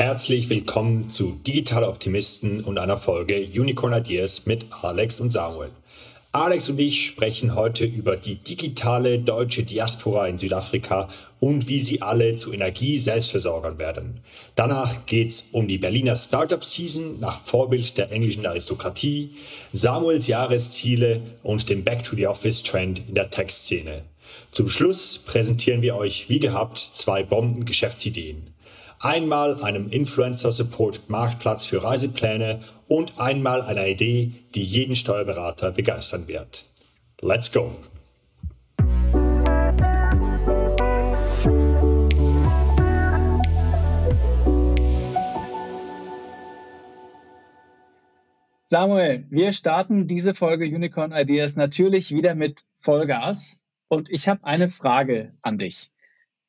Herzlich willkommen zu Digitale Optimisten und einer Folge Unicorn Ideas mit Alex und Samuel. Alex und ich sprechen heute über die digitale deutsche Diaspora in Südafrika und wie sie alle zu Energie-Selbstversorgern werden. Danach geht es um die Berliner Startup Season nach Vorbild der englischen Aristokratie, Samuels Jahresziele und den Back to the Office Trend in der Tech-Szene. Zum Schluss präsentieren wir euch wie gehabt zwei Bomben-Geschäftsideen. Einmal einem Influencer-Support-Marktplatz für Reisepläne und einmal einer Idee, die jeden Steuerberater begeistern wird. Let's go! Samuel, wir starten diese Folge Unicorn Ideas natürlich wieder mit Vollgas und ich habe eine Frage an dich.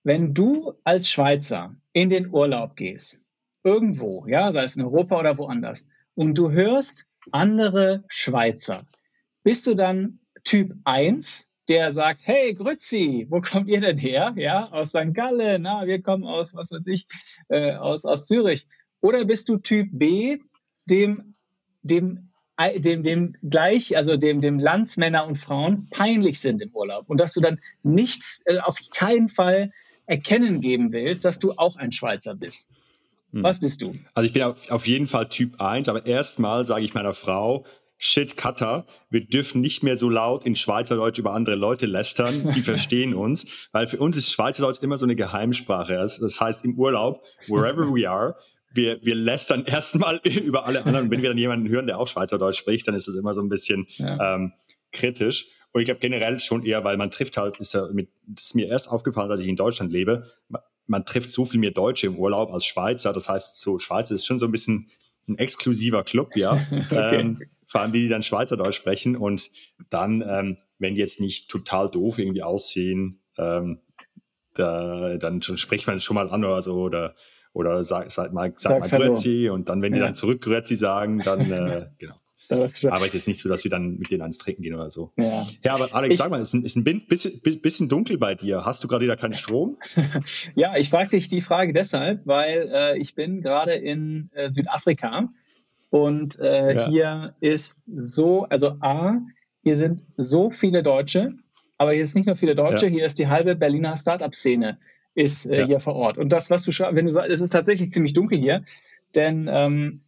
Wenn du als Schweizer in den Urlaub gehst, irgendwo, ja, sei es in Europa oder woanders, und du hörst andere Schweizer, bist du dann Typ 1, der sagt, hey Grützi, wo kommt ihr denn her? Ja, aus St. Gallen, na, wir kommen aus, was weiß ich, äh, aus, aus Zürich. Oder bist du Typ B, dem, dem dem, dem gleich, also dem, dem Landsmänner und Frauen peinlich sind im Urlaub und dass du dann nichts, äh, auf keinen Fall erkennen geben willst, dass du auch ein Schweizer bist. Hm. Was bist du? Also ich bin auf, auf jeden Fall Typ 1, aber erstmal sage ich meiner Frau, Shit, Cutter, wir dürfen nicht mehr so laut in Schweizerdeutsch über andere Leute lästern, die verstehen uns, weil für uns ist Schweizerdeutsch immer so eine Geheimsprache. Das, das heißt, im Urlaub, wherever we are, wir, wir lästern erstmal über alle anderen. Und wenn wir dann jemanden hören, der auch Schweizerdeutsch spricht, dann ist das immer so ein bisschen ja. ähm, kritisch. Und ich glaube generell schon eher, weil man trifft halt, ist ja mit, das ist mir erst aufgefallen, dass ich in Deutschland lebe, man, man trifft so viel mehr Deutsche im Urlaub als Schweizer. Das heißt, so Schweizer ist schon so ein bisschen ein exklusiver Club, ja. okay. ähm, vor allem die, die dann Schweizerdeutsch sprechen. Und dann, ähm, wenn die jetzt nicht total doof irgendwie aussehen, ähm, da, dann spricht man es schon mal an oder so oder oder sag, sag mal, sag mal Grüezi und dann, wenn die dann zurück Grüezi sagen, dann, äh, genau. Aber es ist nicht so, dass wir dann mit denen ans Trinken gehen oder so. Ja, ja aber Alex, ich, sag mal, ist ein, ist ein bisschen, bisschen dunkel bei dir. Hast du gerade wieder keinen Strom? ja, ich frage dich die Frage deshalb, weil äh, ich bin gerade in äh, Südafrika und äh, ja. hier ist so, also A, hier sind so viele Deutsche, aber hier ist nicht nur viele Deutsche, ja. hier ist die halbe Berliner Startup-Szene ist äh, ja. hier vor Ort. Und das, was du wenn du sagst, es ist tatsächlich ziemlich dunkel hier, denn ähm,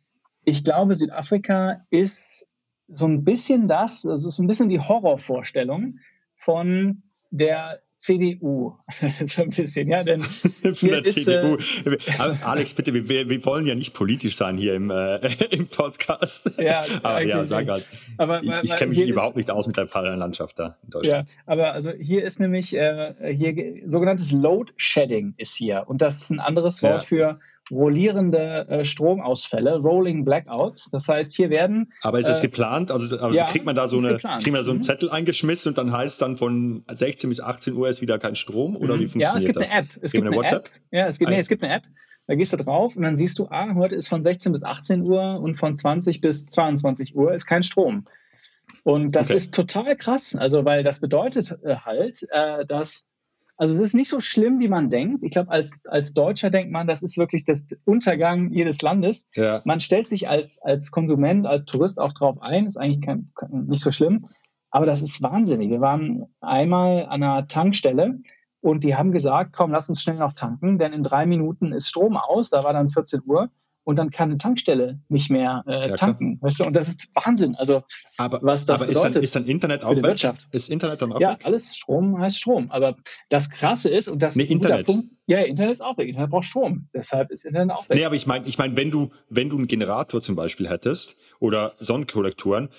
ich glaube, Südafrika ist so ein bisschen das, also es ist ein bisschen die Horrorvorstellung von der CDU. so ein bisschen, ja, denn von der ist, CDU. Äh, Alex, bitte, wir, wir, wollen ja nicht politisch sein hier im, äh, im Podcast. Ja, aber ja, sag halt. Aber, ich, ich kenne mich überhaupt nicht aus mit der Parallellandschaft da in Deutschland. Ja, aber also hier ist nämlich äh, hier sogenanntes Load Shedding ist hier und das ist ein anderes Wort ja. für rollierende äh, Stromausfälle, Rolling Blackouts. Das heißt, hier werden. Aber ist es äh, geplant? Also, also ja, kriegt man da so eine, kriegt man da so einen mhm. Zettel eingeschmissen und dann heißt dann von 16 bis 18 Uhr ist wieder kein Strom oder mhm. wie funktioniert das? Ja, es gibt das? eine App. Es gibt eine, WhatsApp. App. Ja, es gibt, nee, es gibt eine App. Da gehst du drauf und dann siehst du, ah, heute ist von 16 bis 18 Uhr und von 20 bis 22 Uhr ist kein Strom. Und das okay. ist total krass, also weil das bedeutet äh, halt, äh, dass also es ist nicht so schlimm, wie man denkt. Ich glaube, als, als Deutscher denkt man, das ist wirklich das Untergang jedes Landes. Ja. Man stellt sich als, als Konsument, als Tourist auch drauf ein, ist eigentlich kein, nicht so schlimm. Aber das ist wahnsinnig. Wir waren einmal an einer Tankstelle und die haben gesagt, komm, lass uns schnell noch tanken, denn in drei Minuten ist Strom aus. Da war dann 14 Uhr und dann kann eine Tankstelle nicht mehr äh, ja, tanken. Weißt du? Und das ist Wahnsinn. Also aber, was das aber bedeutet. Ist dann, ist dann Internet auch weg? Wirtschaft. Ist Internet dann auch Ja, weg? alles Strom heißt Strom. Aber das Krasse ist, und das nee, ist ein Internet. Punkt, ja, Internet ist auch weg. Internet braucht Strom. Deshalb ist Internet auch weg. Nee, aber ich meine, ich mein, wenn du, wenn du einen Generator zum Beispiel hättest oder Sonnenkollektoren,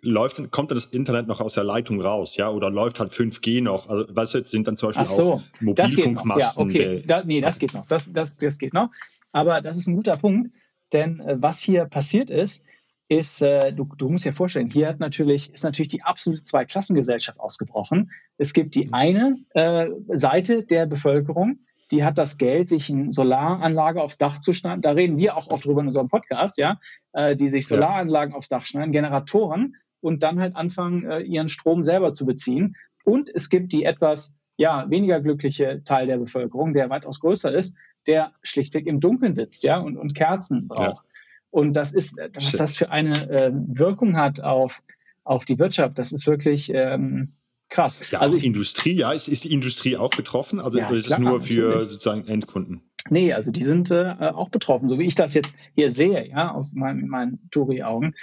läuft, kommt dann das Internet noch aus der Leitung raus, ja, oder läuft halt 5G noch? Also, weißt du, sind dann zum Beispiel so, auch Mobilfunkmasten. Ja, okay, da, nee, das geht noch. Das, das, das geht noch. Aber das ist ein guter Punkt. Denn äh, was hier passiert ist, ist, äh, du, du, musst dir vorstellen, hier hat natürlich, ist natürlich die absolute Zweiklassengesellschaft ausgebrochen. Es gibt die eine äh, Seite der Bevölkerung, die hat das Geld, sich eine Solaranlage aufs Dach zu schneiden. Da reden wir auch oft drüber in unserem Podcast, ja, äh, die sich Solaranlagen ja. aufs Dach schneiden, Generatoren und dann halt anfangen, äh, ihren Strom selber zu beziehen. Und es gibt die etwas ja, weniger glückliche Teil der Bevölkerung, der weitaus größer ist, der schlichtweg im Dunkeln sitzt, ja, und, und Kerzen braucht. Ja. Und das ist, was das für eine äh, Wirkung hat auf, auf die Wirtschaft, das ist wirklich ähm, krass. Ja, also ich, Industrie, ja, ist, ist die Industrie auch betroffen? Also ja, ist es nur für natürlich. sozusagen Endkunden? Nee, also die sind äh, auch betroffen, so wie ich das jetzt hier sehe, ja, aus meinen, meinen Touri-Augen.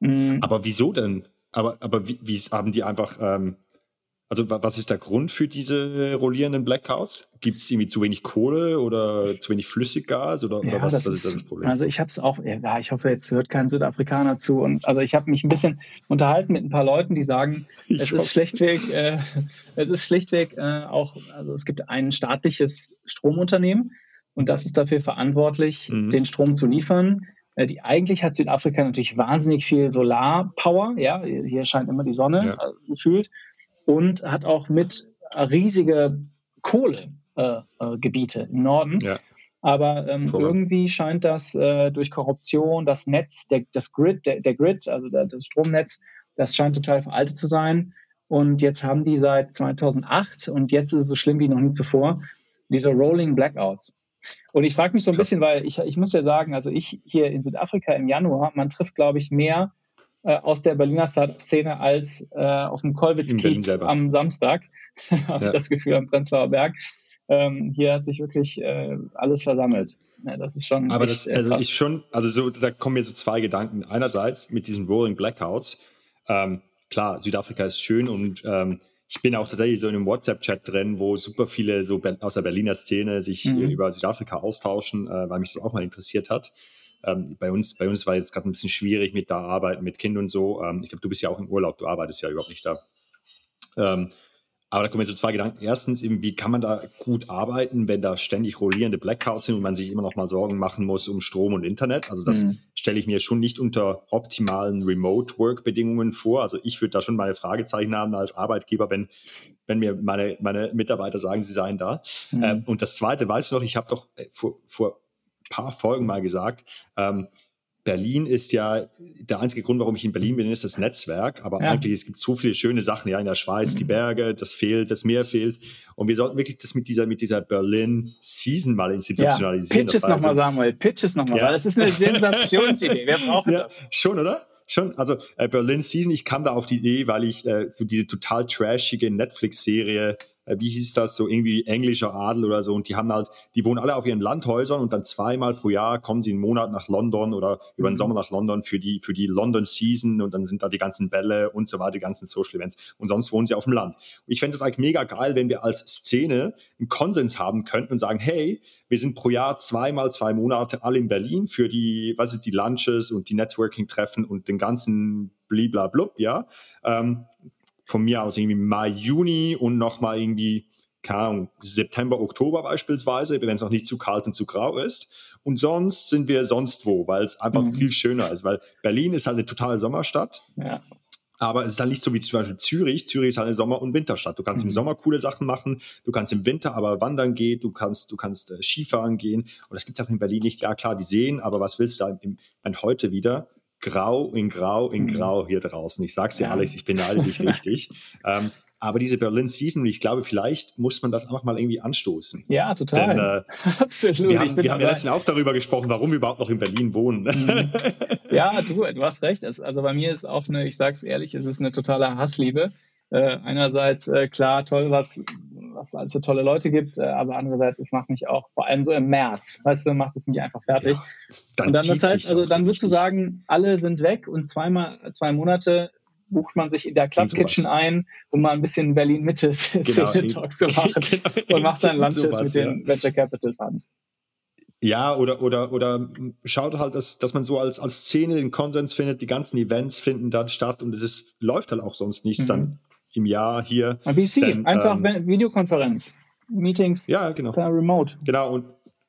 Mhm. Aber wieso denn? Aber, aber wie, wie haben die einfach ähm, also was ist der Grund für diese rollierenden Blackouts? Gibt es irgendwie zu wenig Kohle oder zu wenig Flüssiggas oder, ja, oder was, das was ist, das Problem? Also ich habe es auch, ja, ich hoffe, jetzt hört kein Südafrikaner zu. Und also ich habe mich ein bisschen unterhalten mit ein paar Leuten, die sagen, ich es hoffe. ist schlichtweg, äh, es ist schlichtweg äh, auch, also es gibt ein staatliches Stromunternehmen und das ist dafür verantwortlich, mhm. den Strom zu liefern. Äh, die eigentlich hat Südafrika natürlich wahnsinnig viel Solarpower, ja, hier scheint immer die Sonne ja. äh, gefühlt und hat auch mit riesige Kohlegebiete äh, äh, im Norden. Ja. Aber ähm, irgendwie scheint das äh, durch Korruption, das Netz, der, das Grid, der, der Grid, also der, das Stromnetz, das scheint total veraltet zu sein. Und jetzt haben die seit 2008 und jetzt ist es so schlimm wie noch nie zuvor, diese Rolling Blackouts. Und ich frage mich so ein bisschen, weil ich, ich muss ja sagen, also ich hier in Südafrika im Januar, man trifft, glaube ich, mehr äh, aus der Berliner Startup-Szene als äh, auf dem Kolwitz-Kiez am Samstag, habe ja. das Gefühl, am Prenzlauer Berg. Ähm, hier hat sich wirklich äh, alles versammelt. Ja, das ist schon. Aber echt, das also ist schon, also so, da kommen mir so zwei Gedanken. Einerseits mit diesen Rolling Blackouts. Ähm, klar, Südafrika ist schön und ähm, ich bin auch tatsächlich so in einem WhatsApp-Chat drin, wo super viele so aus der Berliner Szene sich mhm. über Südafrika austauschen, äh, weil mich das auch mal interessiert hat. Ähm, bei, uns, bei uns war jetzt gerade ein bisschen schwierig mit der Arbeit, mit Kind und so. Ähm, ich glaube, du bist ja auch im Urlaub, du arbeitest ja überhaupt nicht da. Ähm, aber da kommen jetzt so zwei Gedanken. Erstens, eben, wie kann man da gut arbeiten, wenn da ständig rollierende Blackouts sind und man sich immer noch mal Sorgen machen muss um Strom und Internet? Also das mhm. stelle ich mir schon nicht unter optimalen Remote-Work-Bedingungen vor. Also ich würde da schon meine Fragezeichen haben als Arbeitgeber, wenn, wenn mir meine, meine Mitarbeiter sagen, sie seien da. Mhm. Ähm, und das Zweite, weißt du noch, ich habe doch äh, vor, vor paar Folgen mal gesagt, ähm, Berlin ist ja der einzige Grund, warum ich in Berlin bin, ist das Netzwerk. Aber ja. eigentlich es gibt so viele schöne Sachen ja in der Schweiz, mhm. die Berge, das fehlt, das Meer fehlt. Und wir sollten wirklich das mit dieser mit dieser Berlin Season mal institutionalisieren. Ja. Pitch es nochmal, Samuel. Pitch es nochmal. Ja. Das ist eine Sensationsidee. Wir brauchen ja, das. Schon, oder? Schon. Also äh, Berlin Season. Ich kam da auf die Idee, weil ich äh, so diese total trashige Netflix-Serie äh, wie hieß das, so irgendwie englischer Adel oder so. Und die haben halt, die wohnen alle auf ihren Landhäusern und dann zweimal pro Jahr kommen sie einen Monat nach London oder über den mhm. Sommer nach London für die, für die London Season und dann sind da die ganzen Bälle und so weiter, die ganzen Social Events. Und sonst wohnen sie auf dem Land. Und ich fände es eigentlich mega geil, wenn wir als Szene einen Konsens haben könnten und sagen, hey, wir sind pro Jahr zweimal zwei Monate alle in Berlin für die, was sind die Lunches und die Networking-Treffen und den ganzen bliblablub, ja. Ähm, von mir aus irgendwie Mai, Juni und nochmal irgendwie, keine Ahnung, September, Oktober beispielsweise, wenn es noch nicht zu kalt und zu grau ist. Und sonst sind wir sonst wo, weil es einfach mhm. viel schöner ist, weil Berlin ist halt eine totale Sommerstadt. Ja. Aber es ist halt nicht so wie zum Beispiel Zürich. Zürich ist halt eine Sommer- und Winterstadt. Du kannst mhm. im Sommer coole Sachen machen, du kannst im Winter aber wandern gehen, du kannst, du kannst äh, Skifahren gehen. Und das gibt es auch in Berlin nicht. Ja, klar, die sehen, aber was willst du da im, heute wieder? Grau in grau in mhm. grau hier draußen. Ich sag's dir, ja. Alex, ich beneide dich richtig. Ähm, aber diese Berlin Season, ich glaube, vielleicht muss man das einfach mal irgendwie anstoßen. Ja, total. Denn, äh, Absolut. Wir haben, wir haben ja letztens auch darüber gesprochen, warum wir überhaupt noch in Berlin wohnen. Mhm. Ja, du, du hast recht. also bei mir ist auch eine, ich sag's ehrlich, es ist eine totale Hassliebe. Äh, einerseits, äh, klar, toll, was was es für tolle Leute gibt, äh, aber andererseits, es macht mich auch, vor allem so im März, weißt du, macht es mich einfach fertig. Ja, dann und dann, das heißt, also dann würdest du sagen, alle sind weg und zweimal, zwei Monate bucht man sich in der Club Kitchen ein, um mal ein bisschen Berlin-Mitte genau, Talk zu machen genau, und macht dann Lunches mit den ja. Venture Capital Funds. Ja, oder, oder, oder schaut halt, dass, dass man so als, als Szene den Konsens findet, die ganzen Events finden dann statt und es ist, läuft halt auch sonst nichts. Mhm. Dann im Jahr hier. VC, denn, einfach ähm, Videokonferenz, Meetings ja, genau. per Remote. Genau, und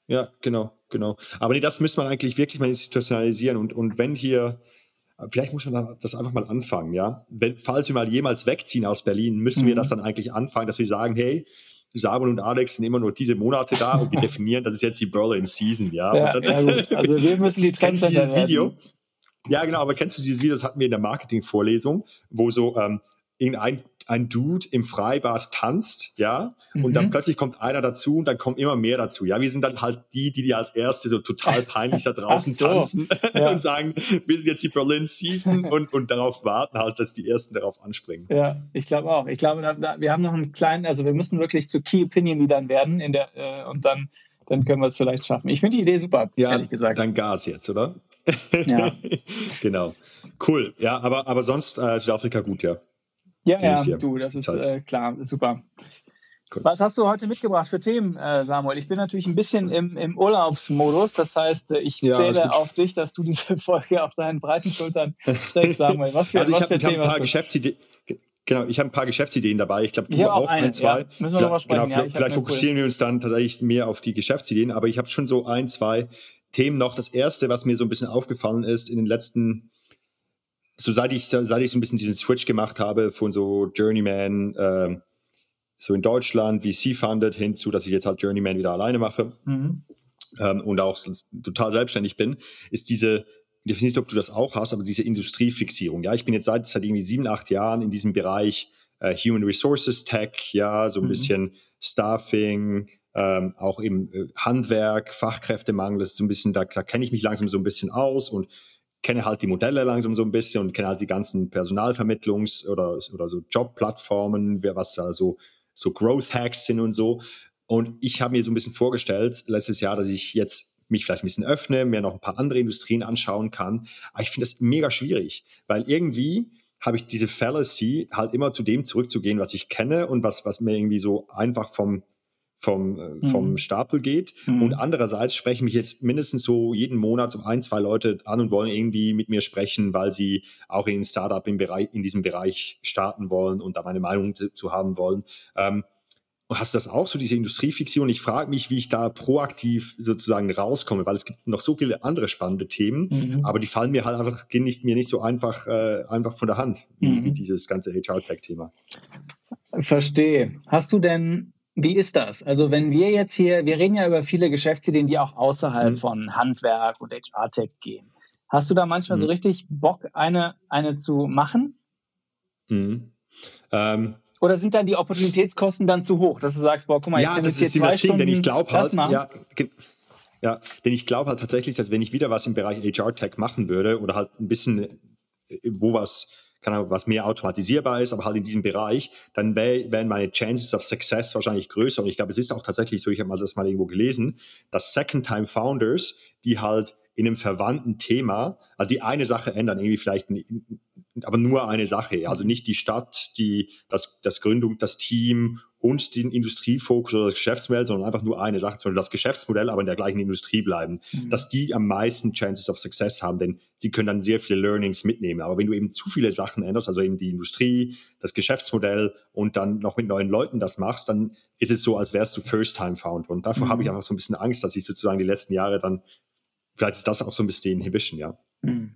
ja, genau, genau. Aber nee, das müsste man eigentlich wirklich mal institutionalisieren und, und wenn hier, vielleicht muss man das einfach mal anfangen, ja. Wenn, falls wir mal jemals wegziehen aus Berlin, müssen mhm. wir das dann eigentlich anfangen, dass wir sagen, hey, Samuel und Alex sind immer nur diese Monate da und wir definieren, das ist jetzt die Berlin Season, ja. ja, dann, ja. Also wir müssen die Trends dieses Video? Ja, genau, aber kennst du dieses Video, das hatten wir in der Marketing-Vorlesung, wo so ähm, irgendein ein Dude im Freibad tanzt, ja, und dann mhm. plötzlich kommt einer dazu und dann kommen immer mehr dazu. Ja, wir sind dann halt die, die, die als Erste so total peinlich da draußen so. tanzen ja. und sagen, wir sind jetzt die Berlin Season und, und darauf warten halt, dass die Ersten darauf anspringen. Ja, ich glaube auch. Ich glaube, wir haben noch einen kleinen, also wir müssen wirklich zu Key Opinion Leadern werden in der, äh, und dann, dann können wir es vielleicht schaffen. Ich finde die Idee super, ja, ehrlich gesagt. Dann Gas jetzt, oder? Ja. genau. Cool. Ja, aber, aber sonst äh, Südafrika gut, ja. Ja, ja, du, das ist äh, klar, super. Cool. Was hast du heute mitgebracht für Themen, äh, Samuel? Ich bin natürlich ein bisschen im, im Urlaubsmodus. Das heißt, äh, ich ja, zähle auf dich, dass du diese Folge auf deinen breiten Schultern trägst, Samuel. Was für, also was für Themen hast du? Genau, ich habe ein paar Geschäftsideen dabei. Ich glaube, du auch, auch ein, zwei. Ja, müssen wir noch sprechen. Genau, ja, vielleicht fokussieren cool. wir uns dann tatsächlich mehr auf die Geschäftsideen, aber ich habe schon so ein, zwei Themen noch. Das erste, was mir so ein bisschen aufgefallen ist in den letzten so seit ich, seit ich so ein bisschen diesen Switch gemacht habe von so Journeyman, äh, so in Deutschland, VC-funded, hinzu, dass ich jetzt halt Journeyman wieder alleine mache mhm. ähm, und auch total selbstständig bin, ist diese, ich weiß nicht, ob du das auch hast, aber diese Industriefixierung. Ja, ich bin jetzt seit, seit irgendwie sieben, acht Jahren in diesem Bereich äh, Human Resources Tech, ja, so ein mhm. bisschen Staffing, ähm, auch im äh, Handwerk, Fachkräftemangel, das ist so ein bisschen, da, da kenne ich mich langsam so ein bisschen aus und kenne halt die Modelle langsam so ein bisschen und kenne halt die ganzen Personalvermittlungs- oder, oder so Jobplattformen, was da so, so Growth Hacks sind und so. Und ich habe mir so ein bisschen vorgestellt letztes Jahr, dass ich jetzt mich vielleicht ein bisschen öffne, mir noch ein paar andere Industrien anschauen kann. Aber ich finde das mega schwierig, weil irgendwie habe ich diese Fallacy, halt immer zu dem zurückzugehen, was ich kenne und was, was mir irgendwie so einfach vom, vom, äh, vom mhm. Stapel geht. Mhm. Und andererseits sprechen mich jetzt mindestens so jeden Monat so ein, zwei Leute an und wollen irgendwie mit mir sprechen, weil sie auch in ein Startup im Bereich, in diesem Bereich starten wollen und da meine Meinung zu, haben wollen. Ähm, und hast du das auch so, diese Industriefixierung? Ich frage mich, wie ich da proaktiv sozusagen rauskomme, weil es gibt noch so viele andere spannende Themen, mhm. aber die fallen mir halt einfach, gehen nicht, mir nicht so einfach, äh, einfach von der Hand, wie, mhm. wie dieses ganze HR-Tech-Thema. Verstehe. Hast du denn wie ist das? Also wenn wir jetzt hier, wir reden ja über viele Geschäftsideen, die auch außerhalb mhm. von Handwerk und HR-Tech gehen. Hast du da manchmal mhm. so richtig Bock, eine, eine zu machen? Mhm. Ähm, Oder sind dann die Opportunitätskosten dann zu hoch, dass du sagst, boah, guck mal, ja, ich kann jetzt hier zwei das Stunden Ding, denn ich glaube halt, ja, ja, denn ich glaube halt tatsächlich, dass wenn ich wieder was im Bereich HR-Tech machen würde oder halt ein bisschen äh, wo was keine was mehr automatisierbar ist, aber halt in diesem Bereich, dann wär, wären meine Chances of Success wahrscheinlich größer. Und ich glaube, es ist auch tatsächlich so, ich habe mal das mal irgendwo gelesen, dass Second-Time-Founders, die halt in einem verwandten Thema, also die eine Sache ändern, irgendwie vielleicht, aber nur eine Sache, also nicht die Stadt, die, das, das Gründung, das Team und den Industriefokus oder das Geschäftsmodell, sondern einfach nur eine Sache, sondern das Geschäftsmodell, aber in der gleichen Industrie bleiben, mhm. dass die am meisten Chances of Success haben, denn sie können dann sehr viele Learnings mitnehmen. Aber wenn du eben zu viele Sachen änderst, also eben die Industrie, das Geschäftsmodell und dann noch mit neuen Leuten das machst, dann ist es so, als wärst du First-Time-Found. Und davor mhm. habe ich einfach so ein bisschen Angst, dass ich sozusagen die letzten Jahre dann, vielleicht ist das auch so ein bisschen die Inhibition, ja. Mhm.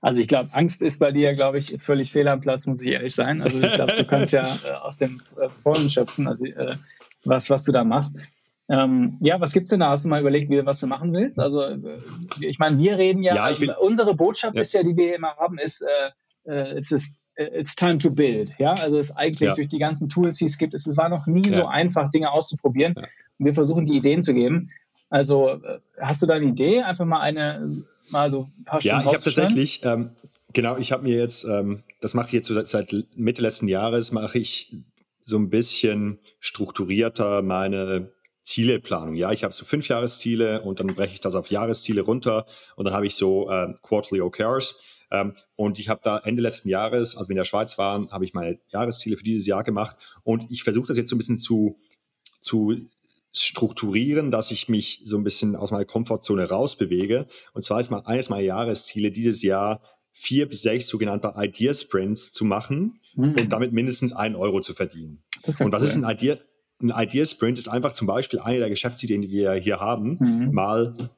Also ich glaube, Angst ist bei dir, glaube ich, völlig fehl am Platz, muss ich ehrlich sein. Also ich glaube, du kannst ja äh, aus dem äh, Vollen schöpfen, also, äh, was, was du da machst. Ähm, ja, was gibt es denn da? Hast du mal überlegt, wie, was du machen willst? Also äh, ich meine, wir reden ja, ja will, unsere Botschaft ja. ist ja, die wir immer haben, ist, äh, äh it's, is, it's time to build. Ja, also es ist eigentlich ja. durch die ganzen Tools, die es gibt, es, es war noch nie so einfach, Dinge auszuprobieren. Und wir versuchen, die Ideen zu geben. Also hast du da eine Idee? Einfach mal eine mal so ein paar Stunden Ja, ich habe tatsächlich, ähm, genau, ich habe mir jetzt, ähm, das mache ich jetzt so seit Mitte letzten Jahres, mache ich so ein bisschen strukturierter meine Zieleplanung. Ja, ich habe so fünf Jahresziele und dann breche ich das auf Jahresziele runter und dann habe ich so äh, Quarterly OKRs. Ähm, und ich habe da Ende letzten Jahres, als wir in der Schweiz waren, habe ich meine Jahresziele für dieses Jahr gemacht und ich versuche das jetzt so ein bisschen zu, zu strukturieren, dass ich mich so ein bisschen aus meiner Komfortzone rausbewege. Und zwar ist mal eines meiner Jahresziele dieses Jahr, vier bis sechs sogenannte Idea Sprints zu machen mhm. und damit mindestens einen Euro zu verdienen. Ja und was cool. ist ein Idea? Ein Idea Sprint ist einfach zum Beispiel eine der Geschäftsideen, die wir hier haben, mhm. mal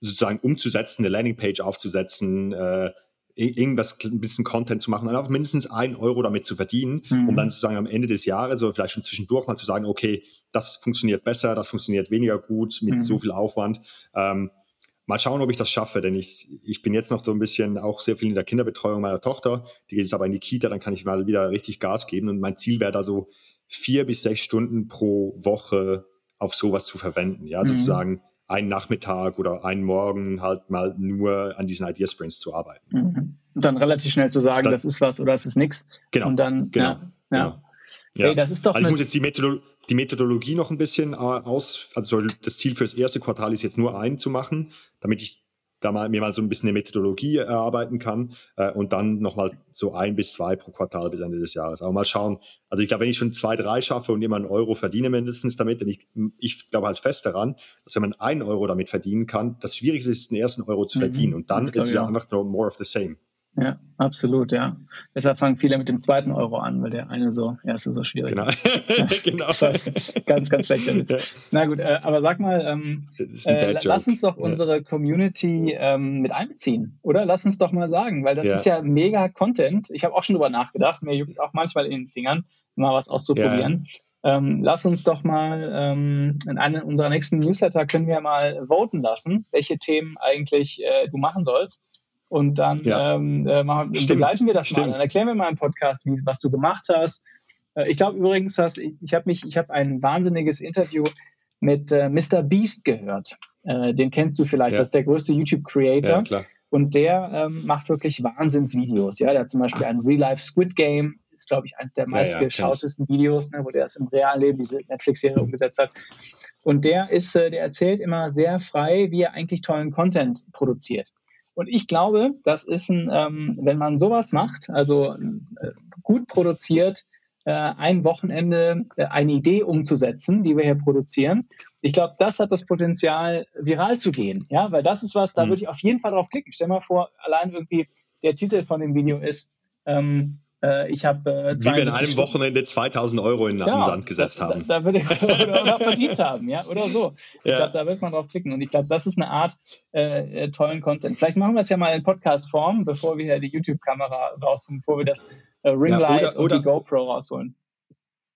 sozusagen umzusetzen, eine Landingpage aufzusetzen, äh, irgendwas, ein bisschen Content zu machen und einfach mindestens einen Euro damit zu verdienen, mhm. um dann sozusagen am Ende des Jahres oder vielleicht schon zwischendurch mal zu sagen, okay, das funktioniert besser, das funktioniert weniger gut mit mhm. so viel Aufwand. Ähm, mal schauen, ob ich das schaffe, denn ich, ich bin jetzt noch so ein bisschen auch sehr viel in der Kinderbetreuung meiner Tochter. Die geht jetzt aber in die Kita, dann kann ich mal wieder richtig Gas geben. Und mein Ziel wäre da so vier bis sechs Stunden pro Woche auf sowas zu verwenden. Ja, mhm. sozusagen einen Nachmittag oder einen Morgen halt mal nur an diesen Idea Sprints zu arbeiten. Mhm. Und dann relativ schnell zu sagen, das, das ist was oder das ist nichts. Genau. Und dann, genau, ja, ja. Genau. Ja. Hey, das ist doch also ich muss jetzt die, Methodolo die Methodologie noch ein bisschen äh, aus, also das Ziel für das erste Quartal ist jetzt nur einen zu machen, damit ich da mal, mir mal so ein bisschen eine Methodologie erarbeiten kann äh, und dann nochmal so ein bis zwei pro Quartal bis Ende des Jahres. Aber mal schauen. Also ich glaube, wenn ich schon zwei, drei schaffe und immer einen Euro verdiene mindestens damit, denn ich, ich glaube halt fest daran, dass wenn man einen Euro damit verdienen kann, das Schwierigste ist, den ersten Euro zu mhm. verdienen. Und dann ist es ja einfach nur more of the same. Ja, absolut, ja. Deshalb fangen viele mit dem zweiten Euro an, weil der eine so, ja, ist so schwierig. Genau. genau. Das heißt, ganz, ganz schlechter Witz. Ja. Na gut, äh, aber sag mal, ähm, äh, lass uns doch unsere Community ähm, mit einbeziehen, oder? Lass uns doch mal sagen, weil das ja. ist ja mega Content. Ich habe auch schon drüber nachgedacht, mir juckt es auch manchmal in den Fingern, mal was auszuprobieren. Ja. Ähm, lass uns doch mal ähm, in einem unserer nächsten Newsletter können wir mal voten lassen, welche Themen eigentlich äh, du machen sollst. Und dann ja. ähm, äh, begleiten wir das Stimmt. mal. Dann erklären wir mal im Podcast, wie, was du gemacht hast. Äh, ich glaube übrigens, dass ich, ich habe mich, ich habe ein wahnsinniges Interview mit äh, Mr. Beast gehört. Äh, den kennst du vielleicht, ja. das ist der größte YouTube-Creator. Ja, und der ähm, macht wirklich Wahnsinnsvideos. Ja, der hat zum Beispiel ein Real-Life Squid Game, ist, glaube ich, eines der meistgeschautesten Videos, ne, wo der es im realen Leben diese Netflix-Serie umgesetzt hat. Und der ist, äh, der erzählt immer sehr frei, wie er eigentlich tollen Content produziert. Und ich glaube, das ist ein, ähm, wenn man sowas macht, also äh, gut produziert, äh, ein Wochenende äh, eine Idee umzusetzen, die wir hier produzieren. Ich glaube, das hat das Potenzial, viral zu gehen. Ja, weil das ist was, da mhm. würde ich auf jeden Fall drauf klicken. Stell mal vor, allein irgendwie der Titel von dem Video ist, ähm, äh, ich habe. Äh, Wie wir in einem Stunden. Wochenende 2000 Euro in den genau, Sand gesetzt das, haben. Da, da würde ich, oder, oder verdient haben, ja, oder so. Ja. Ich glaube, da wird man drauf klicken. Und ich glaube, das ist eine Art äh, äh, tollen Content. Vielleicht machen wir es ja mal in Podcast-Form, bevor wir hier die YouTube-Kamera rausholen, bevor wir das äh, Ringlight ja, oder, oder, und die GoPro rausholen.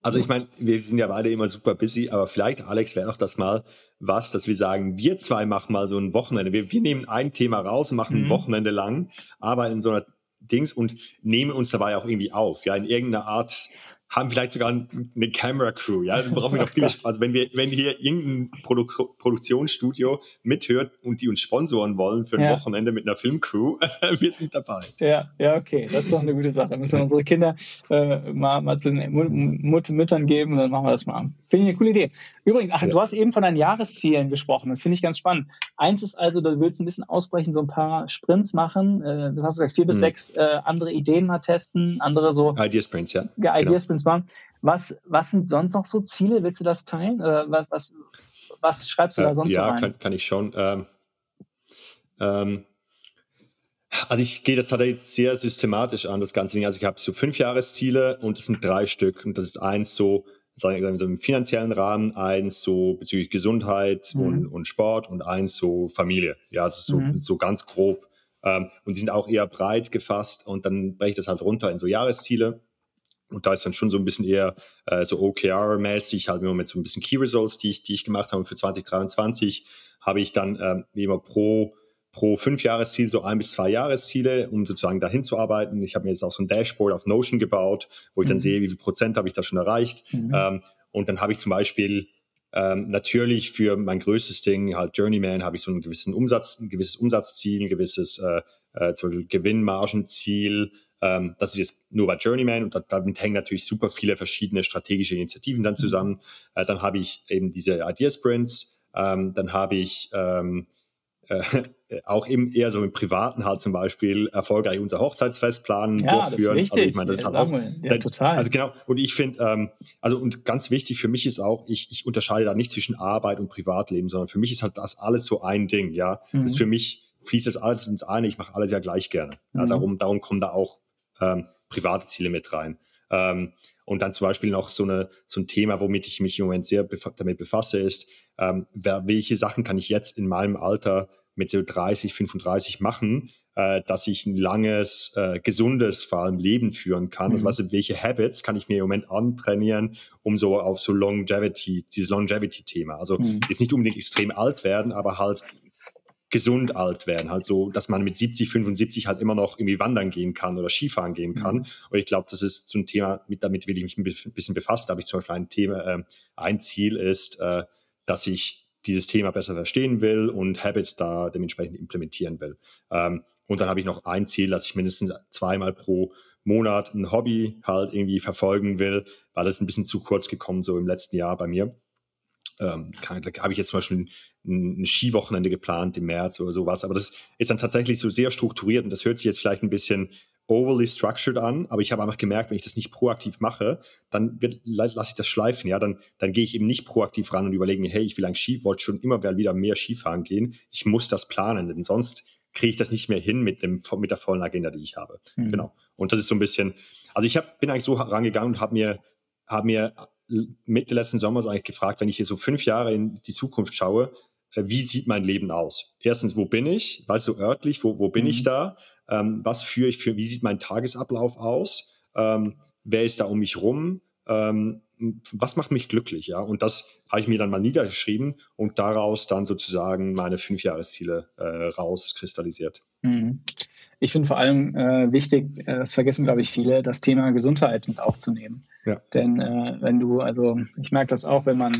Also ich meine, wir sind ja beide immer super busy, aber vielleicht, Alex, wäre doch das mal was, dass wir sagen, wir zwei machen mal so ein Wochenende. Wir, wir nehmen ein Thema raus, machen mhm. ein Wochenende lang, arbeiten in so einer Dings und nehmen uns dabei auch irgendwie auf, ja, in irgendeiner Art haben vielleicht sogar eine Camera Crew, ja, dann brauchen wir noch viel Spaß. Also wenn wir, wenn hier irgendein Produ Produktionsstudio mithört und die uns sponsoren wollen für ein ja. Wochenende mit einer Filmcrew, wir sind dabei. Ja, ja, okay, das ist doch eine gute Sache. Müssen wir unsere Kinder äh, mal, mal zu den Mut Müttern geben und dann machen wir das mal. Finde ich eine coole Idee. Übrigens, ach, ja. du hast eben von deinen Jahreszielen gesprochen. Das finde ich ganz spannend. Eins ist also, du willst ein bisschen ausbrechen, so ein paar Sprints machen. Äh, das hast du gesagt, vier bis hm. sechs äh, andere Ideen mal testen, andere so. Idea Sprints, ja. Ja, Idea genau. Sprints waren. Was, was sind sonst noch so Ziele? Willst du das teilen? Oder was, was, was schreibst du da äh, sonst ja, so rein? Ja, kann, kann, ich schon. Ähm, ähm, also ich gehe das tatsächlich sehr systematisch an, das ganze Ding. Also ich habe so fünf Jahresziele und das sind drei Stück. Und das ist eins so, sagen so im finanziellen Rahmen, eins so bezüglich Gesundheit mhm. und, und Sport und eins so Familie. Ja, das ist so, mhm. so ganz grob. Ähm, und die sind auch eher breit gefasst und dann breche ich das halt runter in so Jahresziele. Und da ist dann schon so ein bisschen eher äh, so OKR-mäßig, halt immer mit so ein bisschen Key Results, die ich, die ich gemacht habe. für 2023 habe ich dann ähm, wie immer pro, pro Fünf-Jahresziel so ein bis zwei Jahresziele, um sozusagen dahin zu arbeiten. Ich habe mir jetzt auch so ein Dashboard auf Notion gebaut, wo ich mhm. dann sehe, wie viel Prozent habe ich da schon erreicht. Mhm. Ähm, und dann habe ich zum Beispiel ähm, natürlich für mein größtes Ding, halt Journeyman, habe ich so einen gewissen Umsatz, ein gewisses Umsatzziel, ein gewisses äh, äh, Gewinnmargenziel, ähm, das ist jetzt nur bei Journeyman und damit hängen natürlich super viele verschiedene strategische Initiativen dann mhm. zusammen. Äh, dann habe ich eben diese Idea Sprints, ähm, dann habe ich ähm, äh, auch eben eher so im Privaten halt zum Beispiel erfolgreich unser Hochzeitsfest planen, ja, durchführen. Das ist wichtig. Also ich meine, das ist halt auch, ja, total. Also genau, und ich finde, ähm, also und ganz wichtig für mich ist auch, ich, ich unterscheide da nicht zwischen Arbeit und Privatleben, sondern für mich ist halt das alles so ein Ding, ja. Mhm. Das ist für mich fließt das alles ins eine, ich mache alles ja gleich gerne. Ja, mhm. darum, darum kommen da auch ähm, private Ziele mit rein. Ähm, und dann zum Beispiel noch so, eine, so ein Thema, womit ich mich im Moment sehr bef damit befasse, ist, ähm, wer, welche Sachen kann ich jetzt in meinem Alter mit so 30, 35 machen, äh, dass ich ein langes, äh, gesundes vor allem Leben führen kann. Also mhm. Also was, welche Habits kann ich mir im Moment antrainieren, um so auf so Longevity, dieses Longevity-Thema. Also mhm. jetzt nicht unbedingt extrem alt werden, aber halt gesund alt werden. Halt so, dass man mit 70, 75 halt immer noch irgendwie wandern gehen kann oder Skifahren gehen kann. Mhm. Und ich glaube, das ist so ein Thema, mit, damit will ich mich ein bisschen befasst. Da habe ich zum Beispiel ein Thema, äh, ein Ziel ist, äh, dass ich dieses Thema besser verstehen will und Habits da dementsprechend implementieren will. Ähm, und dann habe ich noch ein Ziel, dass ich mindestens zweimal pro Monat ein Hobby halt irgendwie verfolgen will, weil es ein bisschen zu kurz gekommen so im letzten Jahr bei mir. Ähm, kann, da habe ich jetzt zum Beispiel ein, ein Skiwochenende geplant im März oder sowas, aber das ist dann tatsächlich so sehr strukturiert und das hört sich jetzt vielleicht ein bisschen overly structured an, aber ich habe einfach gemerkt, wenn ich das nicht proaktiv mache, dann lasse ich das schleifen, ja, dann, dann gehe ich eben nicht proaktiv ran und überlege mir, hey, ich will eigentlich Ski, wollte schon immer wieder mehr Skifahren gehen, ich muss das planen, denn sonst kriege ich das nicht mehr hin mit, dem, mit der vollen Agenda, die ich habe. Mhm. Genau. Und das ist so ein bisschen, also ich hab, bin eigentlich so rangegangen und habe mir, hab mir Mitte letzten Sommers eigentlich gefragt, wenn ich hier so fünf Jahre in die Zukunft schaue, äh, wie sieht mein Leben aus? Erstens, wo bin ich? Weißt du, örtlich, wo, wo bin mhm. ich da? Ähm, was führe ich für, wie sieht mein Tagesablauf aus? Ähm, wer ist da um mich rum? Ähm, was macht mich glücklich? Ja, und das habe ich mir dann mal niedergeschrieben und daraus dann sozusagen meine Fünfjahresziele äh, rauskristallisiert. Mhm. Ich finde vor allem äh, wichtig, äh, das vergessen, glaube ich, viele, das Thema Gesundheit mit aufzunehmen. Ja. Denn äh, wenn du, also ich merke das auch, wenn man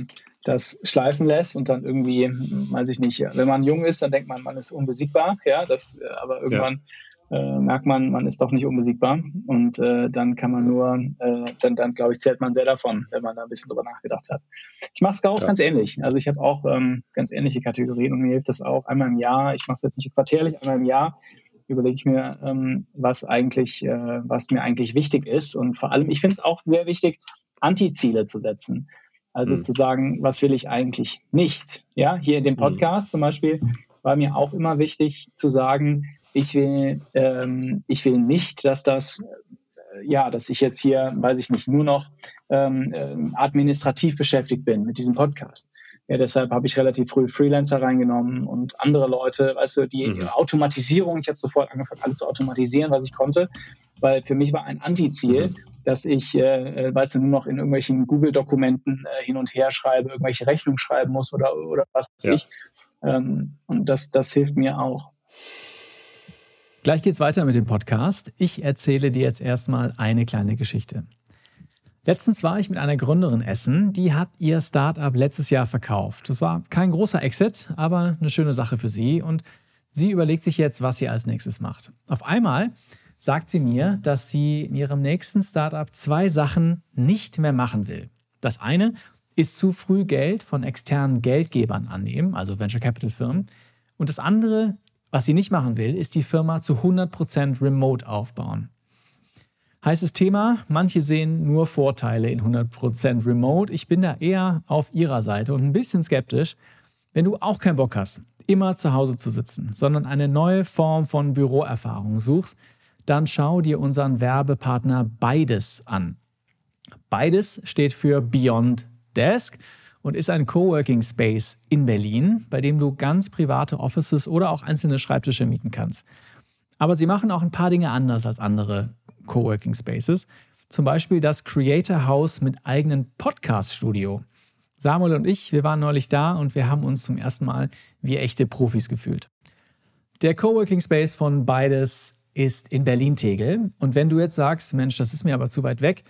das schleifen lässt und dann irgendwie, weiß ich nicht, wenn man jung ist, dann denkt man, man ist unbesiegbar, ja, das, äh, aber irgendwann ja. äh, merkt man, man ist doch nicht unbesiegbar und äh, dann kann man nur, dann, dann glaube ich, zählt man sehr davon, wenn man da ein bisschen drüber nachgedacht hat. Ich mache es auch ja. ganz ähnlich, also ich habe auch ähm, ganz ähnliche Kategorien und mir hilft das auch einmal im Jahr, ich mache es jetzt nicht quartärlich, einmal im Jahr überlege ich mir, ähm, was eigentlich, äh, was mir eigentlich wichtig ist und vor allem, ich finde es auch sehr wichtig, Antiziele zu setzen. Also mhm. zu sagen, was will ich eigentlich nicht? Ja, hier in dem mhm. Podcast mhm. zum Beispiel war mir auch immer wichtig zu sagen, ich will, ähm, ich will nicht, dass das, äh, ja, dass ich jetzt hier, weiß ich nicht, nur noch ähm, äh, administrativ beschäftigt bin mit diesem Podcast. Ja, deshalb habe ich relativ früh Freelancer reingenommen und andere Leute, weißt du, die, die mhm. Automatisierung, ich habe sofort angefangen, alles zu automatisieren, was ich konnte, weil für mich war ein Antiziel, mhm. dass ich, äh, äh, weißt du, nur noch in irgendwelchen Google-Dokumenten äh, hin und her schreibe, irgendwelche Rechnungen schreiben muss oder, oder was weiß ja. ich. Ähm, und das, das hilft mir auch. Gleich geht's weiter mit dem Podcast. Ich erzähle dir jetzt erstmal eine kleine Geschichte. Letztens war ich mit einer Gründerin essen, die hat ihr Startup letztes Jahr verkauft. Das war kein großer Exit, aber eine schöne Sache für sie und sie überlegt sich jetzt, was sie als nächstes macht. Auf einmal sagt sie mir, dass sie in ihrem nächsten Startup zwei Sachen nicht mehr machen will. Das eine ist zu früh Geld von externen Geldgebern annehmen, also Venture Capital Firmen. Und das andere, was sie nicht machen will, ist die Firma zu 100% remote aufbauen. Heißes Thema, manche sehen nur Vorteile in 100% Remote. Ich bin da eher auf ihrer Seite und ein bisschen skeptisch. Wenn du auch keinen Bock hast, immer zu Hause zu sitzen, sondern eine neue Form von Büroerfahrung suchst, dann schau dir unseren Werbepartner Beides an. Beides steht für Beyond Desk und ist ein Coworking Space in Berlin, bei dem du ganz private Offices oder auch einzelne Schreibtische mieten kannst. Aber sie machen auch ein paar Dinge anders als andere Coworking Spaces. Zum Beispiel das Creator House mit eigenem Podcast-Studio. Samuel und ich, wir waren neulich da und wir haben uns zum ersten Mal wie echte Profis gefühlt. Der Coworking Space von beides ist in Berlin-Tegel. Und wenn du jetzt sagst, Mensch, das ist mir aber zu weit weg,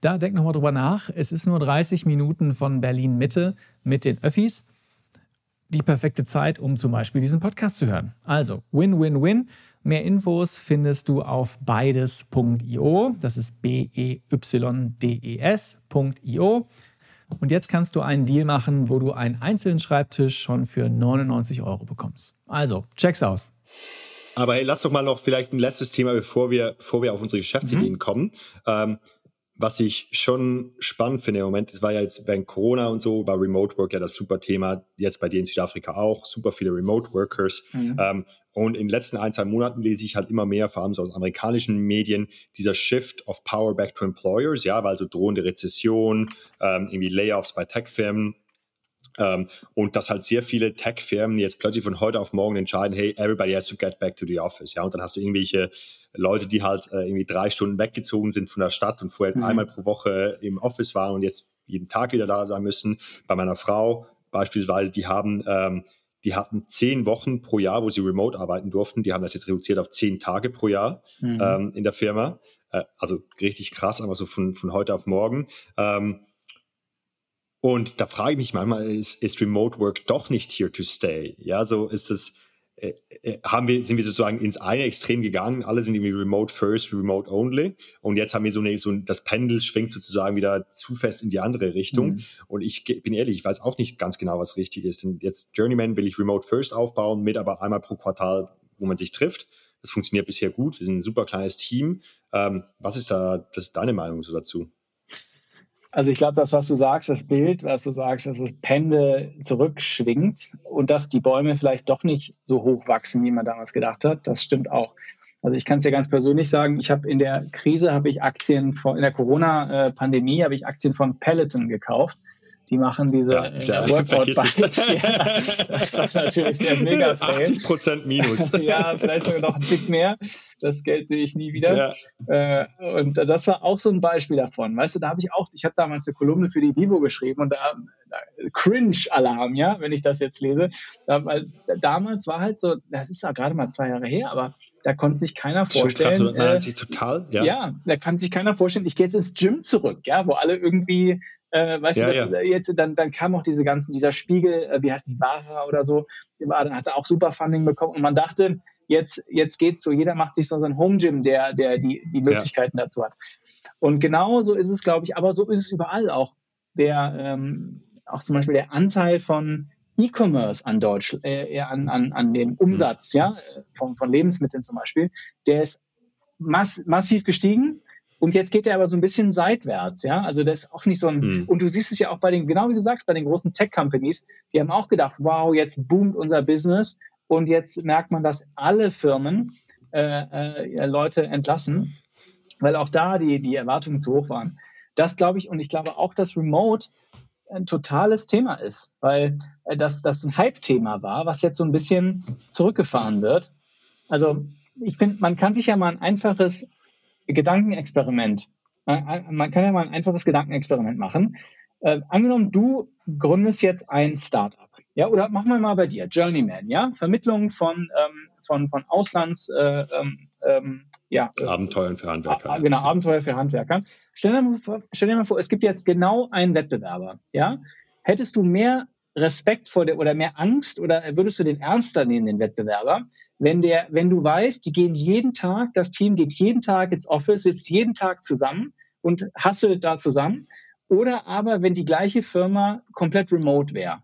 da denk nochmal drüber nach. Es ist nur 30 Minuten von Berlin-Mitte mit den Öffis. Die perfekte Zeit, um zum Beispiel diesen Podcast zu hören. Also, Win-Win-Win. Mehr Infos findest du auf beides.io. Das ist B-E-Y-D-E-S.io. Und jetzt kannst du einen Deal machen, wo du einen einzelnen Schreibtisch schon für 99 Euro bekommst. Also, check's aus. Aber hey, lass doch mal noch vielleicht ein letztes Thema, bevor wir, bevor wir auf unsere Geschäftsideen mhm. kommen. Ähm, was ich schon spannend finde im Moment, es war ja jetzt während Corona und so, war Remote Work ja das super Thema, jetzt bei dir in Südafrika auch, super viele Remote Workers. Mhm. Ähm, und in den letzten ein, zwei Monaten lese ich halt immer mehr, vor allem so aus amerikanischen Medien, dieser Shift of Power back to Employers, ja, weil so drohende Rezession, ähm, irgendwie Layoffs bei Tech-Firmen. Ähm, und dass halt sehr viele Tech-Firmen jetzt plötzlich von heute auf morgen entscheiden, hey, everybody has to get back to the office. Ja, und dann hast du irgendwelche Leute, die halt äh, irgendwie drei Stunden weggezogen sind von der Stadt und vorher mhm. einmal pro Woche im Office waren und jetzt jeden Tag wieder da sein müssen. Bei meiner Frau beispielsweise, die haben ähm, die hatten zehn Wochen pro Jahr, wo sie remote arbeiten durften. Die haben das jetzt reduziert auf zehn Tage pro Jahr mhm. ähm, in der Firma. Äh, also richtig krass, aber so von, von heute auf morgen. Ähm, und da frage ich mich manchmal, ist, ist Remote Work doch nicht here to stay? Ja, so ist es, äh, äh, haben wir, sind wir sozusagen ins eine Extrem gegangen, alle sind irgendwie Remote First, Remote Only und jetzt haben wir so, eine, so das Pendel schwingt sozusagen wieder zu fest in die andere Richtung mhm. und ich bin ehrlich, ich weiß auch nicht ganz genau, was richtig ist. Und jetzt Journeyman will ich Remote First aufbauen, mit aber einmal pro Quartal, wo man sich trifft. Das funktioniert bisher gut, wir sind ein super kleines Team. Ähm, was ist da, das ist deine Meinung so dazu? Also ich glaube, das, was du sagst, das Bild, was du sagst, dass das Pendel zurückschwingt und dass die Bäume vielleicht doch nicht so hoch wachsen, wie man damals gedacht hat, das stimmt auch. Also ich kann es dir ganz persönlich sagen, ich habe in der Krise habe ich Aktien von, in der Corona-Pandemie habe ich Aktien von Peloton gekauft die machen diese ja, äh, Workout-Bikes. Ja, das ist natürlich der Mega-Fail. 80 Prozent Minus. ja, vielleicht sogar noch ein Tick mehr. Das Geld sehe ich nie wieder. Ja. Äh, und das war auch so ein Beispiel davon. Weißt du, da habe ich auch, ich habe damals eine Kolumne für die Vivo geschrieben und da, da Cringe-Alarm, ja, wenn ich das jetzt lese. Da, weil, damals war halt so, das ist ja gerade mal zwei Jahre her, aber da konnte sich keiner vorstellen. Schon krass, äh, total, ja. ja, da kann sich keiner vorstellen, ich gehe jetzt ins Gym zurück, ja, wo alle irgendwie äh, weißt ja, du, das, ja. jetzt, dann, dann kam auch diese ganzen, dieser Spiegel, äh, wie heißt die, Vara oder so, war, hat er auch super Funding bekommen und man dachte, jetzt, jetzt geht's so, jeder macht sich so sein Home Gym, der, der die, die Möglichkeiten ja. dazu hat. Und genau so ist es, glaube ich, aber so ist es überall auch. Der, ähm, auch zum Beispiel der Anteil von E-Commerce an Deutsch, äh, an, an, an dem Umsatz, ja, von, von Lebensmitteln zum Beispiel, der ist mass, massiv gestiegen und jetzt geht er aber so ein bisschen seitwärts, ja. Also das ist auch nicht so ein, mhm. und du siehst es ja auch bei den, genau wie du sagst, bei den großen Tech-Companies, die haben auch gedacht, wow, jetzt boomt unser Business und jetzt merkt man, dass alle Firmen äh, äh, Leute entlassen, weil auch da die, die Erwartungen zu hoch waren. Das glaube ich, und ich glaube auch, dass Remote ein totales Thema ist, weil äh, das, das ein Hype-Thema war, was jetzt so ein bisschen zurückgefahren wird. Also ich finde, man kann sich ja mal ein einfaches Gedankenexperiment. Man kann ja mal ein einfaches Gedankenexperiment machen. Äh, angenommen, du gründest jetzt ein Startup, ja, oder machen wir mal bei dir, Journeyman, ja, Vermittlung von, ähm, von, von Auslands, äh, ähm, ähm ja. Abenteuern für Handwerker. Äh, genau, Abenteuer für Handwerker. Stell dir, mal vor, stell dir mal vor, es gibt jetzt genau einen Wettbewerber, ja. Hättest du mehr Respekt vor der oder mehr Angst oder würdest du den ernster nehmen, den Wettbewerber, wenn, der, wenn du weißt, die gehen jeden Tag, das Team geht jeden Tag ins Office, sitzt jeden Tag zusammen und hasselt da zusammen. Oder aber, wenn die gleiche Firma komplett remote wäre,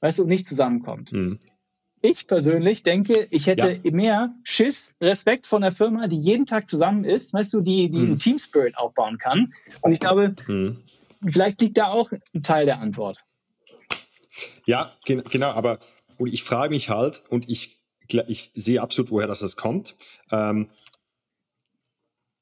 weißt du, und nicht zusammenkommt. Mhm. Ich persönlich denke, ich hätte ja. mehr Schiss, Respekt von der Firma, die jeden Tag zusammen ist, weißt du, die, die mhm. einen Team Spirit aufbauen kann. Und ich glaube, mhm. vielleicht liegt da auch ein Teil der Antwort. Ja, genau, aber ich frage mich halt, und ich ich sehe absolut, woher das, das kommt. Ähm,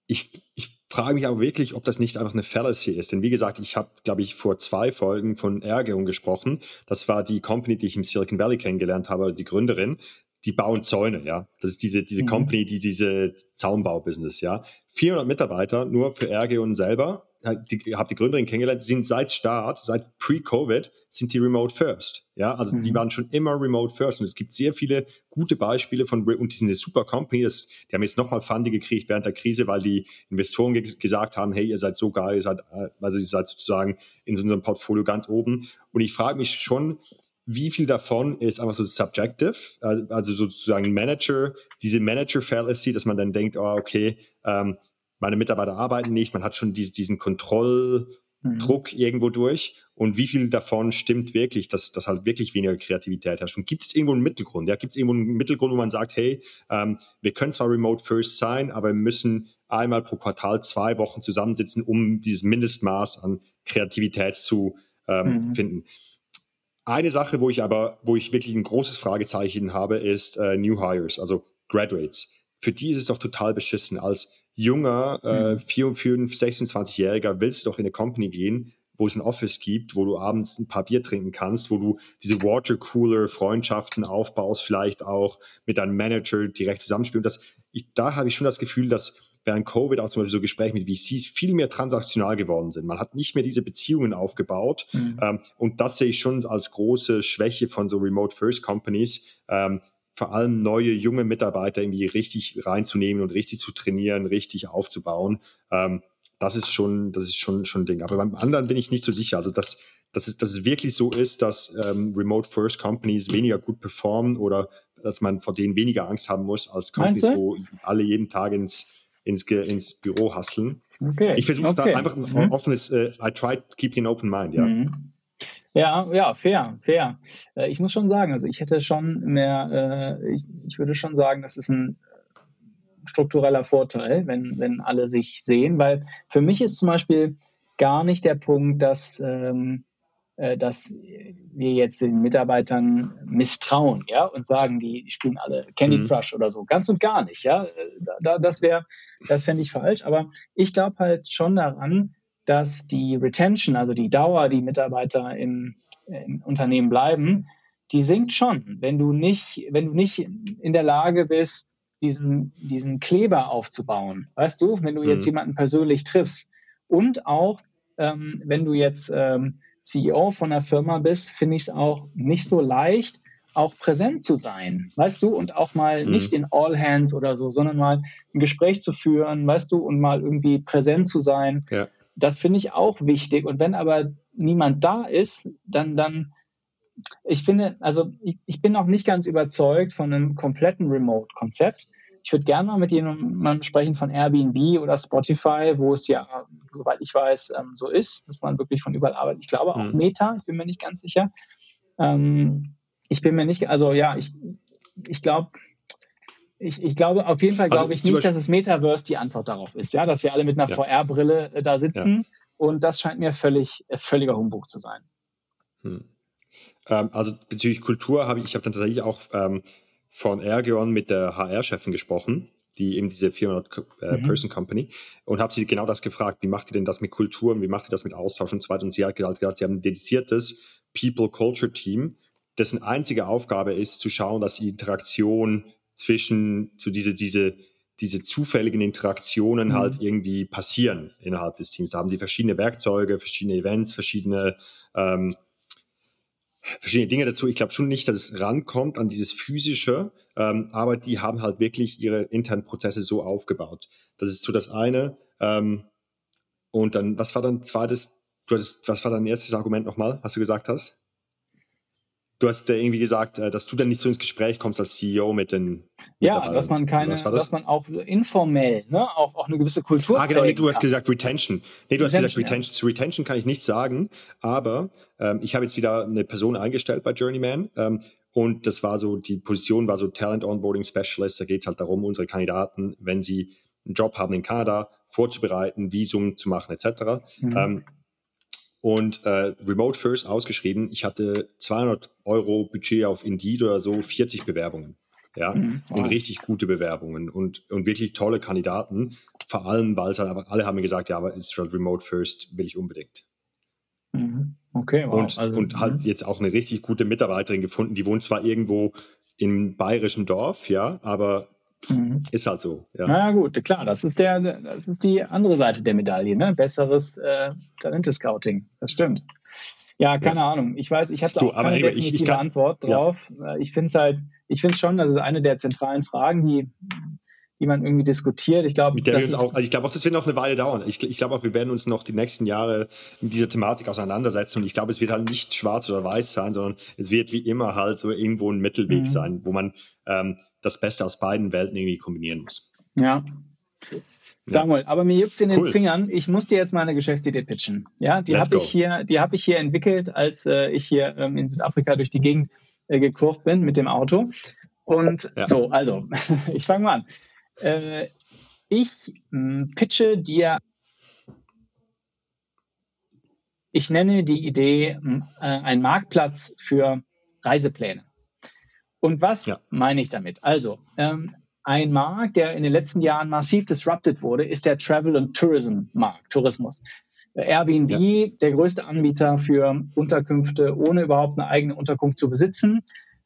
ich, ich frage mich aber wirklich, ob das nicht einfach eine Fallacy ist. Denn wie gesagt, ich habe, glaube ich, vor zwei Folgen von Ärgerung gesprochen. Das war die Company, die ich im Silicon Valley kennengelernt habe, die Gründerin. Die bauen Zäune, ja. Das ist diese, diese mhm. Company, die diese Zaunbau-Business, ja. 400 Mitarbeiter nur für Ergeon selber die, habe die Gründerin kennengelernt, sind seit Start, seit Pre-Covid, sind die Remote First. Ja, also mhm. die waren schon immer Remote First. Und es gibt sehr viele gute Beispiele von, und die sind eine super Company. Das, die haben jetzt nochmal Funding gekriegt während der Krise, weil die Investoren ge gesagt haben, hey, ihr seid so geil, ihr seid, äh, also ihr seid sozusagen in unserem Portfolio ganz oben. Und ich frage mich schon, wie viel davon ist einfach so subjective, äh, also sozusagen Manager, diese Manager-Fallacy, dass man dann denkt, oh, okay, ähm, meine Mitarbeiter arbeiten nicht, man hat schon diesen, diesen Kontrolldruck mhm. irgendwo durch. Und wie viel davon stimmt wirklich, dass, dass halt wirklich weniger Kreativität herrscht? Und gibt es irgendwo einen Mittelgrund? Ja, gibt es irgendwo einen Mittelgrund, wo man sagt, hey, ähm, wir können zwar remote first sein, aber wir müssen einmal pro Quartal zwei Wochen zusammensitzen, um dieses Mindestmaß an Kreativität zu ähm, mhm. finden. Eine Sache, wo ich aber, wo ich wirklich ein großes Fragezeichen habe, ist äh, New Hires, also Graduates. Für die ist es doch total beschissen, als junger, äh, 4, 5, 26-Jähriger willst du doch in eine Company gehen, wo es ein Office gibt, wo du abends ein paar Bier trinken kannst, wo du diese Watercooler-Freundschaften aufbaust, vielleicht auch mit deinem Manager direkt zusammenspielen. Das, ich, da habe ich schon das Gefühl, dass während Covid auch zum Beispiel so Gespräche mit VCs viel mehr transaktional geworden sind. Man hat nicht mehr diese Beziehungen aufgebaut. Mhm. Ähm, und das sehe ich schon als große Schwäche von so Remote First Companies. Ähm, vor allem neue, junge Mitarbeiter irgendwie richtig reinzunehmen und richtig zu trainieren, richtig aufzubauen. Ähm, das ist schon, das ist schon, schon ein Ding. Aber beim anderen bin ich nicht so sicher. Also, dass, dass, es, dass es wirklich so ist, dass ähm, Remote First Companies weniger gut performen oder dass man vor denen weniger Angst haben muss als Companies, wo alle jeden Tag ins, ins, ins Büro hasseln. Okay. Ich versuche okay. da einfach ein mhm. offenes, uh, I try to keep an open mind, ja. Mhm. Ja, ja, fair, fair. Äh, ich muss schon sagen, also ich hätte schon mehr, äh, ich, ich würde schon sagen, das ist ein struktureller Vorteil, wenn, wenn alle sich sehen, weil für mich ist zum Beispiel gar nicht der Punkt, dass, ähm, äh, dass wir jetzt den Mitarbeitern misstrauen, ja, und sagen, die, spielen alle Candy mhm. Crush oder so. Ganz und gar nicht, ja. Da, das wäre, das fände ich falsch. Aber ich glaube halt schon daran, dass die Retention, also die Dauer, die Mitarbeiter im, im Unternehmen bleiben, die sinkt schon. Wenn du nicht, wenn du nicht in der Lage bist, diesen, diesen Kleber aufzubauen, weißt du, wenn du jetzt mhm. jemanden persönlich triffst und auch, ähm, wenn du jetzt ähm, CEO von einer Firma bist, finde ich es auch nicht so leicht, auch präsent zu sein, weißt du, und auch mal mhm. nicht in All Hands oder so, sondern mal ein Gespräch zu führen, weißt du, und mal irgendwie präsent zu sein. Ja. Das finde ich auch wichtig. Und wenn aber niemand da ist, dann, dann, ich finde, also ich, ich bin noch nicht ganz überzeugt von einem kompletten Remote-Konzept. Ich würde gerne mal mit jemandem sprechen von Airbnb oder Spotify, wo es ja, soweit ich weiß, ähm, so ist, dass man wirklich von überall arbeitet. Ich glaube auch mhm. Meta, ich bin mir nicht ganz sicher. Ähm, ich bin mir nicht, also ja, ich, ich glaube, ich, ich, glaube, auf jeden Fall also glaube also, ich nicht, dass das Metaverse die Antwort darauf ist, ja, dass wir alle mit einer ja. VR-Brille äh, da sitzen. Ja. Und das scheint mir völlig, äh, völliger Humbug zu sein. Hm. Ähm, also bezüglich Kultur habe ich, ich habe dann tatsächlich auch ähm, von Ergeon mit der HR-Chefin gesprochen, die eben diese 400-Person-Company, äh, mhm. und habe sie genau das gefragt, wie macht ihr denn das mit Kultur und wie macht ihr das mit Austausch und so weiter. Und sie hat gesagt, sie haben ein dediziertes People-Culture-Team, dessen einzige Aufgabe ist, zu schauen, dass die Interaktion zwischen, zu diese, diese, diese zufälligen Interaktionen mhm. halt irgendwie passieren innerhalb des Teams. Da haben sie verschiedene Werkzeuge, verschiedene Events, verschiedene ähm, verschiedene Dinge dazu. Ich glaube schon nicht, dass es rankommt an dieses physische, ähm, aber die haben halt wirklich ihre internen Prozesse so aufgebaut. Das ist so das eine. Ähm, und dann, was war dann zweites, du hattest, was war dein erstes Argument nochmal, was du gesagt hast? Du hast ja irgendwie gesagt, äh, dass du dann nicht so ins Gespräch kommst als CEO mit den. Ja, dass man keine, das? dass man auch informell, ne, auch, auch eine gewisse Kultur. Ah, genau, nee, du hast gesagt Retention. Nee, du Retention, hast gesagt Retention. Ja. Zu Retention kann ich nichts sagen, aber ähm, ich habe jetzt wieder eine Person eingestellt bei Journeyman ähm, und das war so, die Position war so Talent Onboarding Specialist. Da geht es halt darum, unsere Kandidaten, wenn sie einen Job haben in Kanada, vorzubereiten, Visum zu machen, etc. Mhm. Ähm, und äh, Remote First ausgeschrieben. Ich hatte 200 Euro Budget auf Indeed oder so, 40 Bewerbungen. Ja, mhm. und richtig gute Bewerbungen und, und wirklich tolle Kandidaten. Vor allem, weil es halt einfach alle haben mir gesagt, ja, aber ist halt Remote First will ich unbedingt. Mhm. Okay, wow. Und, also, und halt mhm. jetzt auch eine richtig gute Mitarbeiterin gefunden, die wohnt zwar irgendwo im bayerischen Dorf, ja, aber Mhm. Ist halt so. Ja. Na gut, klar, das ist der, das ist die andere Seite der Medaille, ne? Besseres äh, Talente-Scouting. Das stimmt. Ja, keine ja. Ahnung. Ich weiß, ich habe da auch keine definitive ich, ich kann, Antwort drauf. Ja. Ich finde es halt, ich finde schon, das ist eine der zentralen Fragen, die, die man irgendwie diskutiert. Ich glaube, auch, also ich glaube auch, das wird noch eine Weile dauern. Ich, ich glaube auch, wir werden uns noch die nächsten Jahre mit dieser Thematik auseinandersetzen. Und ich glaube, es wird halt nicht schwarz oder weiß sein, sondern es wird wie immer halt so irgendwo ein Mittelweg mhm. sein, wo man ähm, das Beste aus beiden Welten irgendwie kombinieren muss. Ja. Samuel, aber mir juckt es in den cool. Fingern. Ich muss dir jetzt meine Geschäftsidee pitchen. Ja, die habe ich hier, die habe ich hier entwickelt, als äh, ich hier ähm, in Südafrika durch die Gegend äh, gekurvt bin mit dem Auto. Und ja. so, also, ich fange mal an. Äh, ich mh, hm, pitche dir, ich nenne die Idee mh, hm, äh, ein Marktplatz für Reisepläne. Und was ja. meine ich damit? Also, ähm, ein Markt, der in den letzten Jahren massiv disrupted wurde, ist der Travel- und Tourism-Markt, Tourismus. Airbnb, ja. der größte Anbieter für Unterkünfte, ohne überhaupt eine eigene Unterkunft zu besitzen.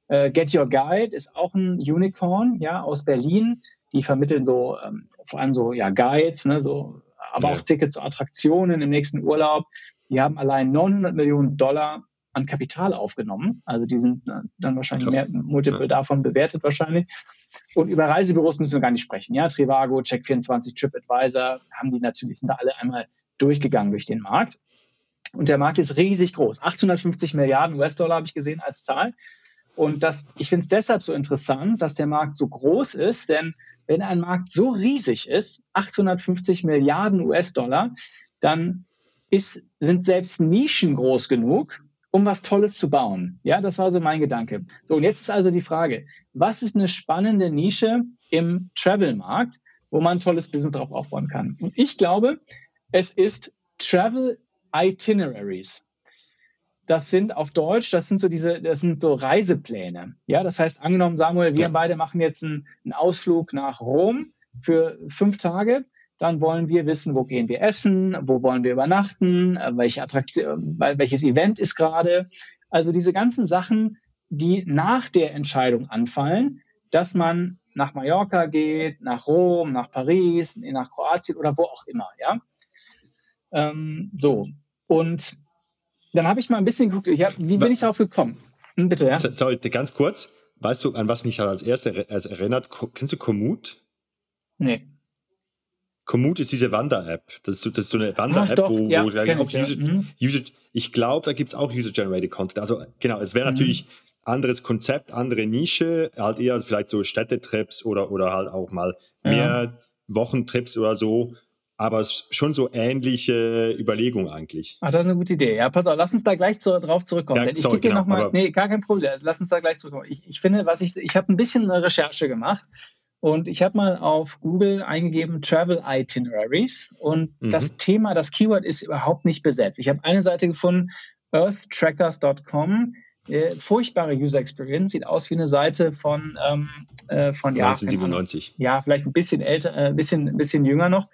Äh, Get Your Guide ist auch ein Unicorn, ja, aus Berlin. Die vermitteln so ähm, vor allem so ja Guides, ne, so, aber ja. auch Tickets zu Attraktionen im nächsten Urlaub. Die haben allein 900 Millionen Dollar an Kapital aufgenommen. Also die sind äh, dann wahrscheinlich Krass. mehr Multiple ja. davon bewertet wahrscheinlich. Und über Reisebüros müssen wir gar nicht sprechen. Ja, Trivago, Check24, TripAdvisor haben die natürlich, sind da alle einmal durchgegangen durch den Markt. Und der Markt ist riesig groß. 850 Milliarden US-Dollar habe ich gesehen als Zahl. Und das, ich finde es deshalb so interessant, dass der Markt so groß ist, denn wenn ein Markt so riesig ist, 850 Milliarden US-Dollar, dann ist, sind selbst Nischen groß genug, um was Tolles zu bauen. Ja, das war so mein Gedanke. So, und jetzt ist also die Frage, was ist eine spannende Nische im Travel-Markt, wo man ein tolles Business drauf aufbauen kann? Und ich glaube, es ist Travel Itineraries. Das sind auf Deutsch, das sind so diese, das sind so Reisepläne. Ja, das heißt, angenommen, Samuel, wir ja. beide machen jetzt einen, einen Ausflug nach Rom für fünf Tage dann wollen wir wissen, wo gehen wir essen, wo wollen wir übernachten, äh, welche Attraktion, welches Event ist gerade. Also diese ganzen Sachen, die nach der Entscheidung anfallen, dass man nach Mallorca geht, nach Rom, nach Paris, nach Kroatien oder wo auch immer, ja. Ähm, so. Und dann habe ich mal ein bisschen geguckt, ich hab, wie bin ich darauf gekommen? Hm, bitte, ja. Sorry, ganz kurz. Weißt du, an was mich als erstes erinnert? Kennst du Komoot? Nee. Komoot ist diese Wander-App. Das, ist so, das ist so eine Wander-App, wo, ja, wo auch User, mhm. User, ich glaube, da gibt es auch User-Generated Content. Also genau, es wäre mhm. natürlich anderes Konzept, andere Nische, halt eher vielleicht so Städtetrips oder, oder halt auch mal mehr ja. Wochentrips oder so. Aber schon so ähnliche Überlegungen eigentlich. Ach, das ist eine gute Idee. Ja, pass auf, lass uns da gleich zu, drauf zurückkommen. Ja, denn ich dir genau, nochmal, nee, gar kein Problem. Lass uns da gleich zurückkommen. Ich, ich finde, was ich, ich habe ein bisschen eine Recherche gemacht und ich habe mal auf Google eingegeben Travel Itineraries und mhm. das Thema, das Keyword ist überhaupt nicht besetzt. Ich habe eine Seite gefunden, earthtrackers.com. Äh, furchtbare User Experience, sieht aus wie eine Seite von, ähm, äh, von ja, 1997. Ja, vielleicht ein bisschen älter, ein äh, bisschen, bisschen jünger noch.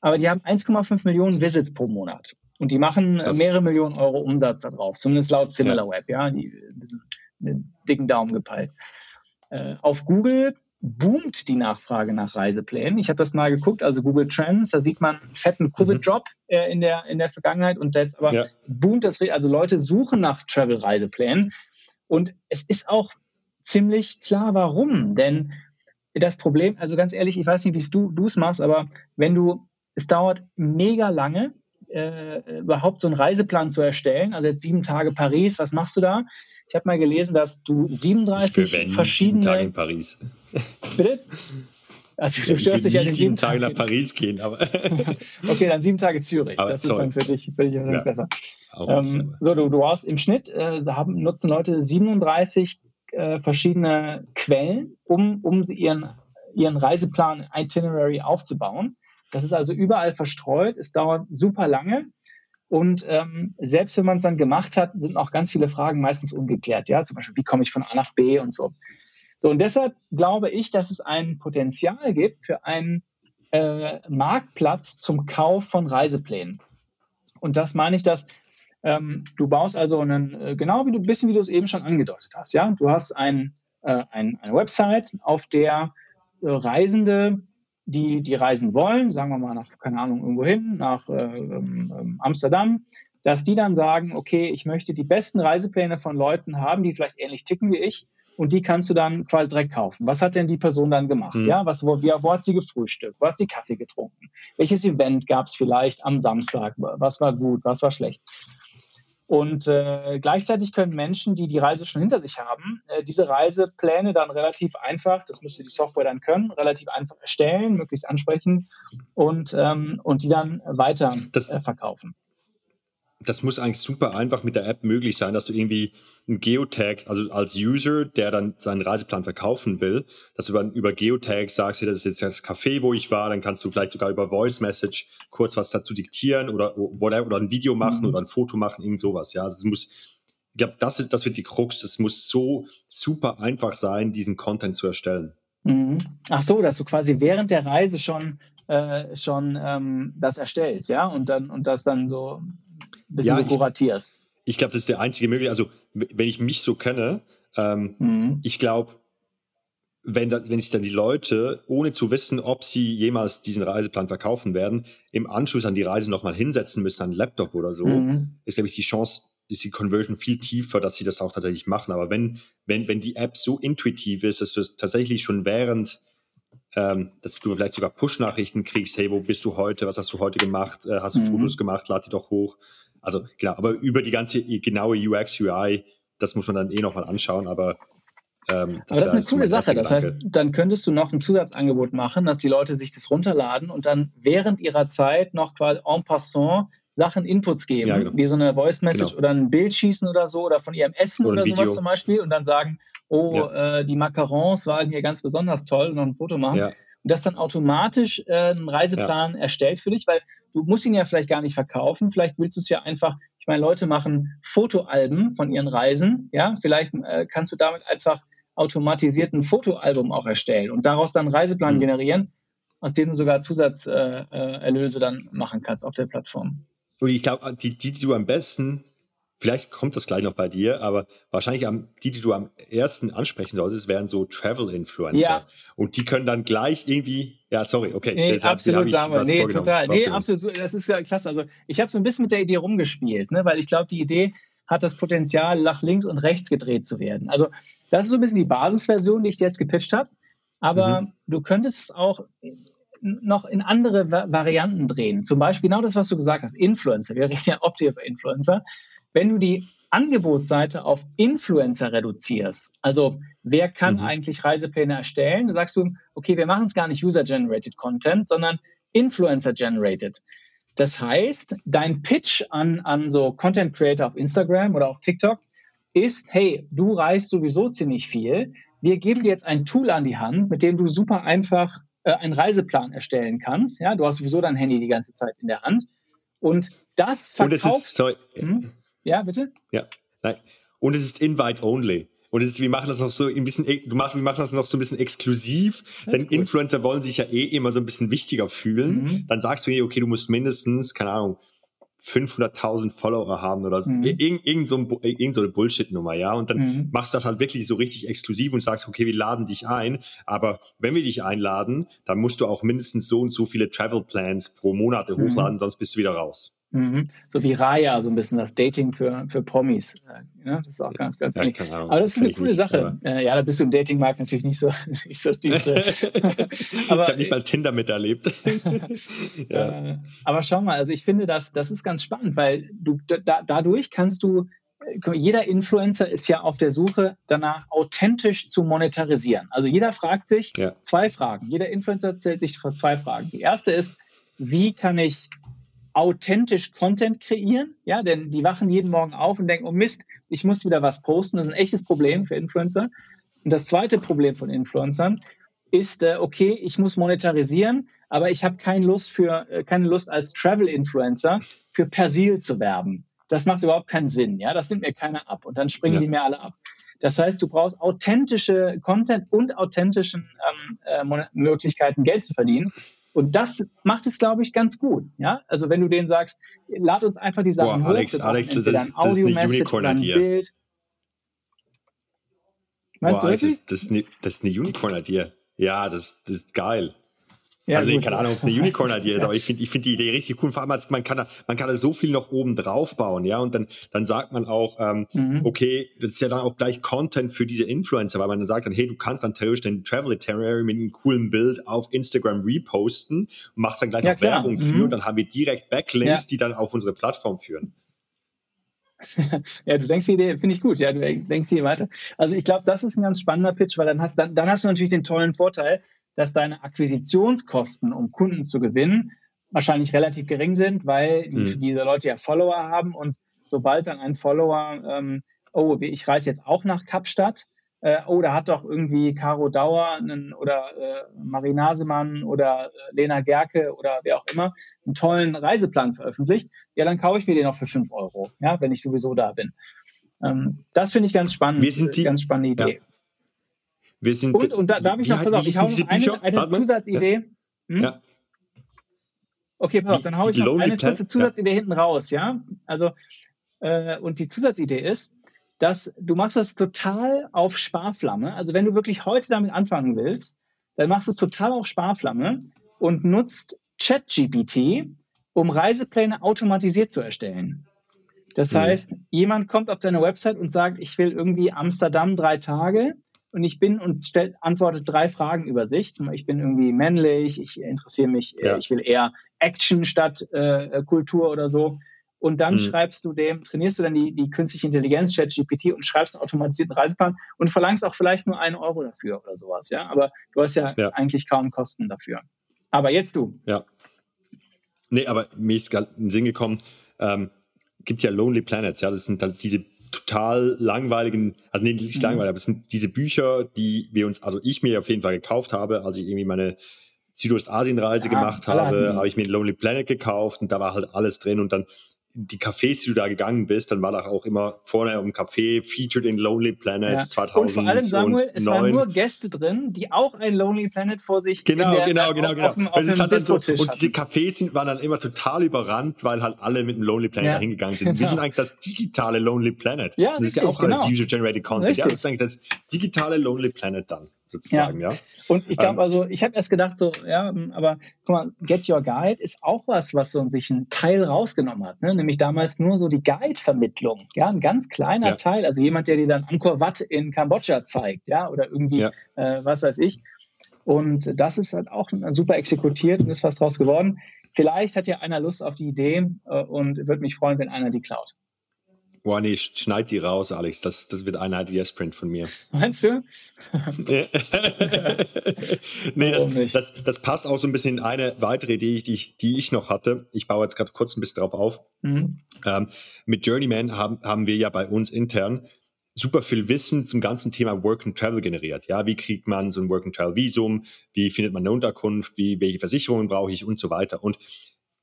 Aber die haben 1,5 Millionen Visits pro Monat. Und die machen Krass. mehrere Millionen Euro Umsatz da drauf, zumindest laut SimilarWeb, ja, ja die bisschen mit dicken Daumen gepeilt. Äh, auf Google boomt die Nachfrage nach Reiseplänen. Ich habe das mal geguckt, also Google Trends, da sieht man einen fetten Covid-Drop mhm. äh, in, der, in der Vergangenheit und jetzt aber ja. boomt das, also Leute suchen nach Travel-Reiseplänen und es ist auch ziemlich klar, warum, denn das Problem, also ganz ehrlich, ich weiß nicht, wie du es machst, aber wenn du, es dauert mega lange, äh, überhaupt so einen Reiseplan zu erstellen, also jetzt sieben Tage Paris, was machst du da? Ich habe mal gelesen, dass du 37 verschiedene. Sieben Tage in Paris. Bitte? Also du störst dich ja den sieben Tage nach Paris gehen, aber. okay, dann sieben Tage Zürich. Aber das sorry. ist dann für dich, für dich ja, besser. Ähm, so, du, du hast im Schnitt äh, haben, nutzen Leute 37 äh, verschiedene Quellen, um, um ihren, ihren Reiseplan Itinerary aufzubauen. Das ist also überall verstreut. Es dauert super lange. Und ähm, selbst wenn man es dann gemacht hat, sind auch ganz viele Fragen meistens ungeklärt. Ja, zum Beispiel, wie komme ich von A nach B und so. So, und deshalb glaube ich, dass es ein Potenzial gibt für einen äh, Marktplatz zum Kauf von Reiseplänen. Und das meine ich, dass ähm, du baust also einen, äh, genau wie du bisschen, wie du es eben schon angedeutet hast, ja, du hast ein, äh, ein, eine Website, auf der äh, Reisende die, die reisen wollen, sagen wir mal nach, keine Ahnung, irgendwo hin, nach äh, ähm, ähm, Amsterdam, dass die dann sagen, okay, ich möchte die besten Reisepläne von Leuten haben, die vielleicht ähnlich ticken wie ich und die kannst du dann quasi direkt kaufen. Was hat denn die Person dann gemacht? Mhm. Ja, was, wo, wie, wo hat sie gefrühstückt? Wo hat sie Kaffee getrunken? Welches Event gab es vielleicht am Samstag? Was war gut? Was war schlecht? Und äh, gleichzeitig können Menschen, die die Reise schon hinter sich haben, äh, diese Reisepläne dann relativ einfach, das müsste die Software dann können, relativ einfach erstellen, möglichst ansprechen und, ähm, und die dann weiter das, äh, verkaufen das muss eigentlich super einfach mit der App möglich sein, dass du irgendwie ein Geotag, also als User, der dann seinen Reiseplan verkaufen will, dass du dann über Geotag sagst, hey, das ist jetzt das Café, wo ich war, dann kannst du vielleicht sogar über Voice Message kurz was dazu diktieren oder, oder, oder ein Video machen mhm. oder ein Foto machen, irgend sowas. Ja, das muss, ich glaube, das, das wird die Krux. Das muss so super einfach sein, diesen Content zu erstellen. Mhm. Ach so, dass du quasi während der Reise schon, äh, schon ähm, das erstellst, ja, und dann und das dann so bisschen ja, so kuratierst. Ich, ich glaube, das ist der einzige Möglichkeit. Also, wenn ich mich so kenne, Ähm, mhm. Ich glaube, wenn, wenn sich dann die Leute, ohne zu wissen, ob sie jemals diesen Reiseplan verkaufen werden, im Anschluss an die Reise nochmal hinsetzen müssen, an einen Laptop oder so, mhm. ist, glaube ich, die Chance, ist die Conversion viel tiefer, dass sie das auch tatsächlich machen. Aber wenn, wenn, wenn die App so intuitiv ist, dass du es tatsächlich schon während, ähm, dass du vielleicht sogar Push-Nachrichten kriegst, hey, wo bist du heute, was hast du heute gemacht, äh, hast du mhm. Fotos gemacht, lad die doch hoch. Also genau, aber über die ganze genaue UX, UI, das muss man dann eh nochmal anschauen, aber ähm, das Aber das ist eine coole Sache. Das heißt, dann könntest du noch ein Zusatzangebot machen, dass die Leute sich das runterladen und dann während ihrer Zeit noch quasi en passant Sachen Inputs geben, ja, genau. wie so eine Voice Message genau. oder ein Bild schießen oder so oder von ihrem Essen oder, oder sowas zum Beispiel und dann sagen, oh, ja. äh, die Macarons waren hier ganz besonders toll und noch ein Foto machen. Ja. Und das dann automatisch äh, einen Reiseplan erstellt für dich, weil du musst ihn ja vielleicht gar nicht verkaufen. Vielleicht willst du es ja einfach, ich meine, Leute machen Fotoalben von ihren Reisen, ja, vielleicht äh, kannst du damit einfach automatisiert ein Fotoalbum auch erstellen und daraus dann einen Reiseplan mhm. generieren, aus dem du sogar Zusatzerlöse äh, dann machen kannst auf der Plattform. Und ich glaube, die, die, die du am besten, vielleicht kommt das gleich noch bei dir, aber wahrscheinlich am, die, die du am ersten ansprechen solltest, wären so Travel-Influencer. Ja. Und die können dann gleich irgendwie, ja, sorry, okay. Nee, deshalb, absolut, sagen wir. Nee, total. Nee, absolut. Das ist ja klasse. Also, ich habe so ein bisschen mit der Idee rumgespielt, ne, weil ich glaube, die Idee hat das Potenzial, nach links und rechts gedreht zu werden. Also, das ist so ein bisschen die Basisversion, die ich dir jetzt gepitcht habe. Aber mhm. du könntest es auch noch in andere Varianten drehen. Zum Beispiel genau das, was du gesagt hast, Influencer. Wir reden ja oft über Influencer. Wenn du die Angebotsseite auf Influencer reduzierst, also wer kann mhm. eigentlich Reisepläne erstellen, dann sagst du, okay, wir machen es gar nicht User-Generated Content, sondern Influencer-Generated. Das heißt, dein Pitch an, an so Content Creator auf Instagram oder auf TikTok ist, hey, du reist sowieso ziemlich viel. Wir geben dir jetzt ein Tool an die Hand, mit dem du super einfach äh, einen Reiseplan erstellen kannst. Ja, du hast sowieso dein Handy die ganze Zeit in der Hand. Und das verkauft... Und es ist, sorry. Hm? Ja, bitte? Ja, nein. Und es ist invite only. Und es ist, wir machen das noch so ein bisschen, du machst, wir machen das noch so ein bisschen exklusiv, denn Influencer wollen sich ja eh immer so ein bisschen wichtiger fühlen. Mhm. Dann sagst du, okay, du musst mindestens, keine Ahnung, 500.000 Follower haben oder so. Mhm. Irgend, irgend, so ein, irgend so eine Bullshit-Nummer, ja. Und dann mhm. machst du das halt wirklich so richtig exklusiv und sagst, okay, wir laden dich ein. Aber wenn wir dich einladen, dann musst du auch mindestens so und so viele Travel Plans pro Monat mhm. hochladen, sonst bist du wieder raus. Mhm. So wie Raya, so ein bisschen das Dating für, für Promis. Ja, das ist auch ganz, ganz ja, Aber das ist eine coole nicht, Sache. Äh, ja, da bist du im Datingmarkt natürlich nicht so, nicht so tief. aber, ich habe nicht mal Tinder miterlebt. ja. äh, aber schau mal, also ich finde, das, das ist ganz spannend, weil du da, dadurch kannst du, jeder Influencer ist ja auf der Suche danach, authentisch zu monetarisieren. Also jeder fragt sich ja. zwei Fragen. Jeder Influencer stellt sich vor zwei Fragen. Die erste ist, wie kann ich authentisch Content kreieren, ja, denn die wachen jeden Morgen auf und denken, oh Mist, ich muss wieder was posten. Das ist ein echtes Problem für Influencer. Und das zweite Problem von Influencern ist, äh, okay, ich muss monetarisieren, aber ich habe keine Lust für, äh, keine Lust als Travel-Influencer für Persil zu werben. Das macht überhaupt keinen Sinn, ja, das nimmt mir keiner ab und dann springen ja. die mir alle ab. Das heißt, du brauchst authentische Content und authentischen ähm, äh, Möglichkeiten, Geld zu verdienen. Und das macht es, glaube ich, ganz gut. Ja, also wenn du denen sagst, lad uns einfach die Sachen Boah, Alex, hoch, Alex, das ist, ein Audio-Message oder ein Bild. Meinst Boah, du wirklich? Das ist, das, ist eine, das ist eine Unicorn-Idee. Ja, das, das ist geil. Ja, also gut. keine Ahnung, ob es eine Unicorn-Idee ist, aber ich finde ich find die Idee richtig cool. Vor allem, man kann, da, man kann da so viel noch oben drauf bauen, ja. Und dann, dann sagt man auch, ähm, mhm. okay, das ist ja dann auch gleich Content für diese Influencer, weil man dann sagt dann, hey, du kannst dann theoretisch den Travel Itinerary mit einem coolen Bild auf Instagram reposten und machst dann gleich ja, noch klar. Werbung für mhm. und dann haben wir direkt Backlinks, ja. die dann auf unsere Plattform führen. ja, du denkst die Idee, finde ich gut, ja, du denkst hier weiter. Also ich glaube, das ist ein ganz spannender Pitch, weil dann hast, dann, dann hast du natürlich den tollen Vorteil, dass deine Akquisitionskosten, um Kunden zu gewinnen, wahrscheinlich relativ gering sind, weil die, mhm. diese Leute ja Follower haben und sobald dann ein Follower, ähm, oh, ich reise jetzt auch nach Kapstadt, äh, oh, da hat doch irgendwie Caro Dauer einen, oder äh, Marie Nasemann oder äh, Lena Gerke oder wer auch immer einen tollen Reiseplan veröffentlicht, ja, dann kaufe ich mir den noch für 5 Euro, ja, wenn ich sowieso da bin. Ähm, das finde ich ganz spannend, Wir sind die, ganz spannende Idee. Ja. Wir sind, und, und da darf ich noch, pass auf, ich hau noch eine, eine Zusatzidee. Ja. Hm? ja. Okay, pass auf, dann haue ich noch eine kurze Zusatzidee ja. hinten raus, ja? Also, äh, und die Zusatzidee ist, dass du machst das total auf Sparflamme. Also wenn du wirklich heute damit anfangen willst, dann machst du es total auf Sparflamme und nutzt ChatGPT, um Reisepläne automatisiert zu erstellen. Das mhm. heißt, jemand kommt auf deine Website und sagt, ich will irgendwie Amsterdam drei Tage und ich bin und stellt, antwortet drei Fragen über sich. Ich bin irgendwie männlich, ich interessiere mich, ja. ich will eher Action statt äh, Kultur oder so. Und dann mhm. schreibst du dem, trainierst du dann die, die künstliche Intelligenz, ChatGPT, und schreibst einen automatisierten Reiseplan und verlangst auch vielleicht nur einen Euro dafür oder sowas, ja. Aber du hast ja, ja. eigentlich kaum Kosten dafür. Aber jetzt du. Ja. Nee, aber mir ist gerade in den Sinn gekommen, ähm, gibt ja Lonely Planets, ja, das sind halt diese total langweiligen, also nee, nicht mhm. langweilig, aber es sind diese Bücher, die wir uns, also ich mir auf jeden Fall gekauft habe, als ich irgendwie meine Südostasien-Reise ja, gemacht habe, habe ich mir Lonely Planet gekauft und da war halt alles drin und dann die Cafés, die du da gegangen bist, dann war da auch immer vorne im Café featured in Lonely Planet ja. 2000. Und vor allem, Samuel, es waren nur Gäste drin, die auch ein Lonely Planet vor sich Genau, der, genau, genau, genau. Auf, auf, auf halt so, und diese Cafés waren dann immer total überrannt, weil halt alle mit dem Lonely Planet ja. hingegangen sind. Genau. Wir sind eigentlich das digitale Lonely Planet. Ja, das richtig, ist ja auch genau. alles User-Generated Content. Richtig. Ja, das ist eigentlich das digitale Lonely Planet dann sozusagen, ja. ja? Und ich glaube, ähm, also ich habe erst gedacht, so, ja, aber guck mal, Get Your Guide ist auch was, was so sich einen Teil rausgenommen hat, ne? nämlich damals nur so die Guide-Vermittlung, ja, ein ganz kleiner ja. Teil, also jemand, der dir dann Angkor Wat in Kambodscha zeigt, ja, oder irgendwie, ja. äh, was weiß ich. Und das ist halt auch super exekutiert und ist was draus geworden. Vielleicht hat ja einer Lust auf die Idee äh, und würde mich freuen, wenn einer die klaut. Boah, nee, schneid die raus, Alex. Das, das wird ein IDS-Print von mir. Meinst du? nee, das, das, das, passt auch so ein bisschen in eine weitere Idee, die ich, die ich noch hatte. Ich baue jetzt gerade kurz ein bisschen drauf auf. Mhm. Ähm, mit Journeyman haben, haben wir ja bei uns intern super viel Wissen zum ganzen Thema Work and Travel generiert. Ja, wie kriegt man so ein Work and Travel Visum? Wie findet man eine Unterkunft? Wie, welche Versicherungen brauche ich und so weiter? Und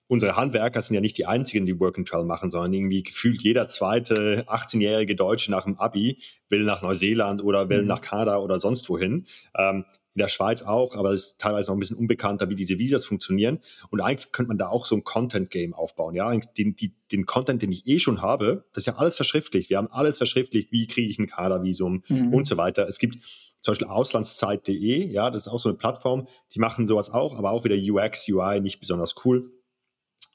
unsere Handwerker sind ja nicht die einzigen, die Work and Travel machen, sondern irgendwie gefühlt jeder zweite 18-jährige Deutsche nach dem Abi will nach Neuseeland oder will mhm. nach Kanada oder sonst wohin. Ähm, in der Schweiz auch, aber es ist teilweise noch ein bisschen unbekannter, wie diese Visas funktionieren. Und eigentlich könnte man da auch so ein Content-Game aufbauen. Ja, den, die, den Content, den ich eh schon habe, das ist ja alles verschriftlicht. Wir haben alles verschriftlicht. Wie kriege ich ein Kanada-Visum mhm. und so weiter. Es gibt zum Beispiel auslandszeit.de, ja, das ist auch so eine Plattform, die machen sowas auch, aber auch wieder UX, UI nicht besonders cool.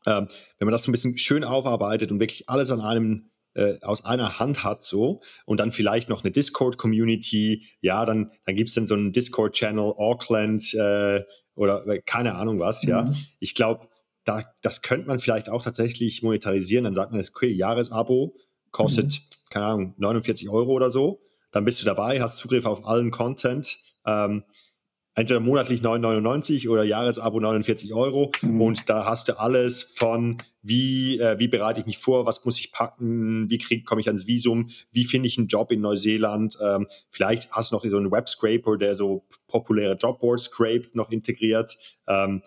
Ähm, wenn man das so ein bisschen schön aufarbeitet und wirklich alles an einem äh, aus einer Hand hat so und dann vielleicht noch eine Discord-Community, ja, dann, dann gibt es dann so einen Discord-Channel, Auckland äh, oder äh, keine Ahnung was, mhm. ja. Ich glaube, da, das könnte man vielleicht auch tatsächlich monetarisieren. Dann sagt man, das okay, Jahresabo kostet, mhm. keine Ahnung, 49 Euro oder so. Dann bist du dabei, hast Zugriff auf allen Content. Ähm, entweder monatlich 9,99 oder Jahresabo 49 Euro. Mhm. Und da hast du alles von wie, äh, wie bereite ich mich vor, was muss ich packen, wie krieg, komme ich ans Visum, wie finde ich einen Job in Neuseeland. Ähm, vielleicht hast du noch so einen Web-Scraper, der so populäre Jobboards scrapt, noch integriert. Ähm,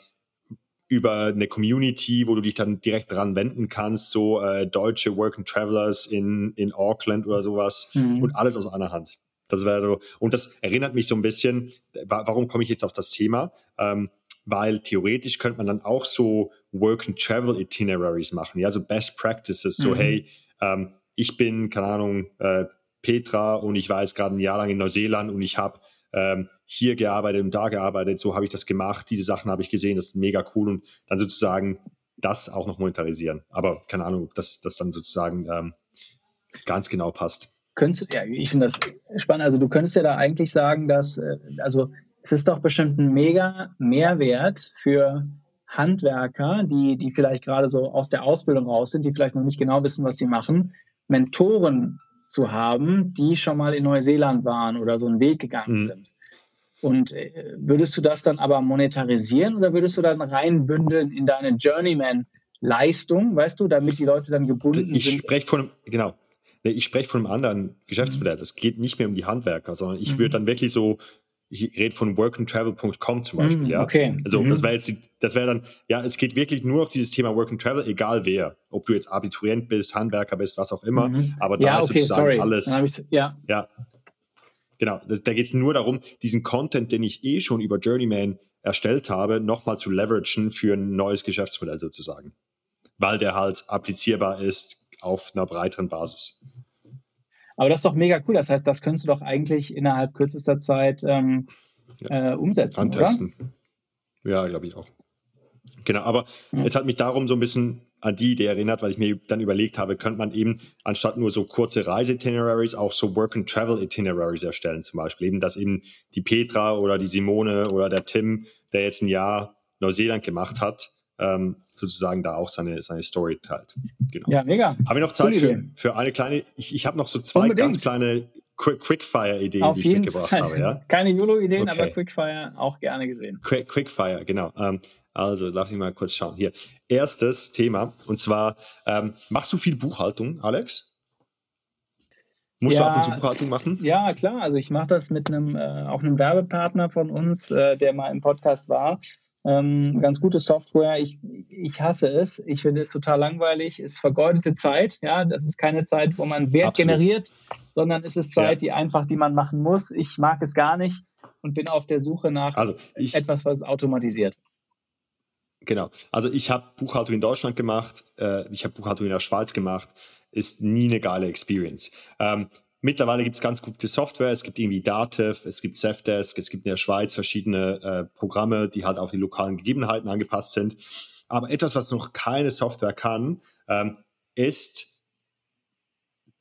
über eine Community, wo du dich dann direkt dran wenden kannst, so äh, deutsche Work and Travelers in, in Auckland oder sowas mhm. und alles aus einer Hand. Das wäre so, und das erinnert mich so ein bisschen, warum komme ich jetzt auf das Thema? Ähm, weil theoretisch könnte man dann auch so Work and Travel Itineraries machen, ja, so Best Practices, so mhm. hey, ähm, ich bin, keine Ahnung, äh, Petra und ich war jetzt gerade ein Jahr lang in Neuseeland und ich habe ähm, hier gearbeitet und da gearbeitet, so habe ich das gemacht, diese Sachen habe ich gesehen, das ist mega cool und dann sozusagen das auch noch monetarisieren. Aber keine Ahnung, ob das, das dann sozusagen ähm, ganz genau passt könntest ja, ich finde das spannend. Also du könntest ja da eigentlich sagen, dass, äh, also es ist doch bestimmt ein mega Mehrwert für Handwerker, die, die vielleicht gerade so aus der Ausbildung raus sind, die vielleicht noch nicht genau wissen, was sie machen, Mentoren zu haben, die schon mal in Neuseeland waren oder so einen Weg gegangen mhm. sind. Und äh, würdest du das dann aber monetarisieren oder würdest du dann reinbündeln in deine Journeyman-Leistung, weißt du, damit die Leute dann gebunden ich sind? Ich spreche von, genau, ich spreche von einem anderen Geschäftsmodell. Es geht nicht mehr um die Handwerker, sondern ich mhm. würde dann wirklich so, ich rede von workandtravel.com zum Beispiel, mhm, ja. Okay. Also mhm. das wäre jetzt, das wäre dann, ja, es geht wirklich nur auf dieses Thema Work and Travel, egal wer. Ob du jetzt Abiturient bist, Handwerker bist, was auch immer. Mhm. Aber da ja, ist okay, sozusagen sorry. alles. Ja. ja. Genau. Das, da geht es nur darum, diesen Content, den ich eh schon über Journeyman erstellt habe, nochmal zu leveragen für ein neues Geschäftsmodell sozusagen. Weil der halt applizierbar ist auf einer breiteren Basis. Aber das ist doch mega cool. Das heißt, das könntest du doch eigentlich innerhalb kürzester Zeit ähm, ja. äh, umsetzen, Antesten. oder? Ja, glaube ich auch. Genau, aber ja. es hat mich darum so ein bisschen an die Idee erinnert, weil ich mir dann überlegt habe, könnte man eben anstatt nur so kurze Reise-Itineraries auch so Work-and-Travel-Itineraries erstellen, zum Beispiel eben, dass eben die Petra oder die Simone oder der Tim, der jetzt ein Jahr Neuseeland gemacht hat, ähm, sozusagen da auch seine, seine Story teilt. Genau. Ja, mega. Habe ich noch Zeit für, für eine kleine, ich, ich habe noch so zwei Unbedingt. ganz kleine Quick, Quickfire-Ideen, die ich mitgebracht Fall. habe. Ja? Keine YOLO-Ideen, okay. aber Quickfire auch gerne gesehen. Quick, Quickfire, genau. Ähm, also, lass mich mal kurz schauen. Hier, erstes Thema, und zwar, ähm, machst du viel Buchhaltung, Alex? Musst ja, du ab und zu Buchhaltung machen? Ja, klar. Also ich mache das mit einem, äh, auch einem Werbepartner von uns, äh, der mal im Podcast war. Ähm, ganz gute Software. Ich, ich hasse es. Ich finde es total langweilig. Es ist vergeudete Zeit. Ja, das ist keine Zeit, wo man Wert Absolut. generiert, sondern es ist Zeit, ja. die einfach, die man machen muss. Ich mag es gar nicht und bin auf der Suche nach also ich, etwas, was automatisiert. Genau. Also ich habe Buchhaltung in Deutschland gemacht, äh, ich habe Buchhaltung in der Schweiz gemacht. Ist nie eine geile Experience. Ähm, mittlerweile gibt es ganz gute Software. Es gibt irgendwie Dativ, es gibt Safdesk, es gibt in der Schweiz verschiedene äh, Programme, die halt auf die lokalen Gegebenheiten angepasst sind. Aber etwas, was noch keine Software kann, ähm, ist,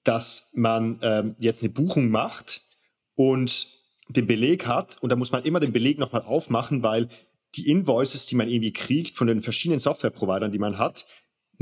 dass man ähm, jetzt eine Buchung macht und den Beleg hat und da muss man immer den Beleg nochmal aufmachen, weil die Invoices, die man irgendwie kriegt von den verschiedenen Software-Providern, die man hat,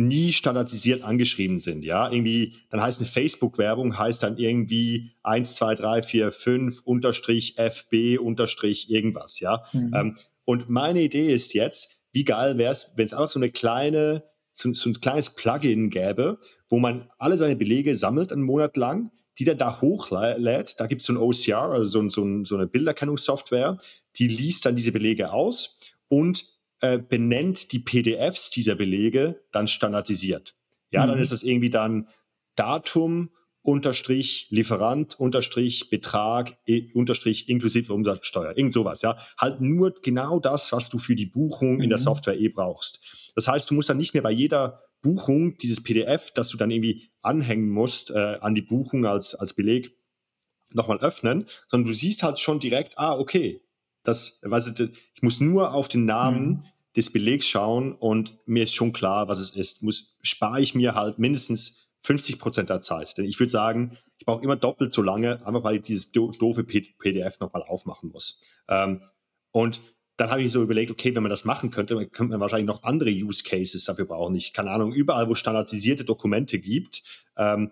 nie standardisiert angeschrieben sind. Ja, irgendwie, dann heißt eine Facebook-Werbung, heißt dann irgendwie 1, 2, 3, 4, 5 unterstrich FB unterstrich irgendwas. Ja, mhm. ähm, und meine Idee ist jetzt, wie geil wäre es, wenn es einfach so eine kleine, so, so, ein kleines Plugin gäbe, wo man alle seine Belege sammelt einen Monat lang, die dann da hochlädt. Da gibt es so ein OCR, also so, so, so eine Bilderkennungssoftware, die liest dann diese Belege aus und äh, benennt die PDFs dieser Belege dann standardisiert. Ja, mhm. dann ist das irgendwie dann Datum unterstrich Lieferant unterstrich Betrag unterstrich inklusive Umsatzsteuer, irgend sowas, ja. Halt nur genau das, was du für die Buchung mhm. in der mhm. Software eh brauchst. Das heißt, du musst dann nicht mehr bei jeder Buchung dieses PDF, das du dann irgendwie anhängen musst äh, an die Buchung als, als Beleg, nochmal öffnen, sondern du siehst halt schon direkt, ah, okay, das, weißt du, ich muss nur auf den Namen mhm. Des Belegs schauen und mir ist schon klar, was es ist. Muss, spare ich mir halt mindestens 50 Prozent der Zeit. Denn ich würde sagen, ich brauche immer doppelt so lange, einfach weil ich dieses doofe PDF nochmal aufmachen muss. Ähm, und dann habe ich so überlegt, okay, wenn man das machen könnte, könnte man wahrscheinlich noch andere Use Cases dafür brauchen. Ich keine Ahnung, überall, wo standardisierte Dokumente gibt, ähm,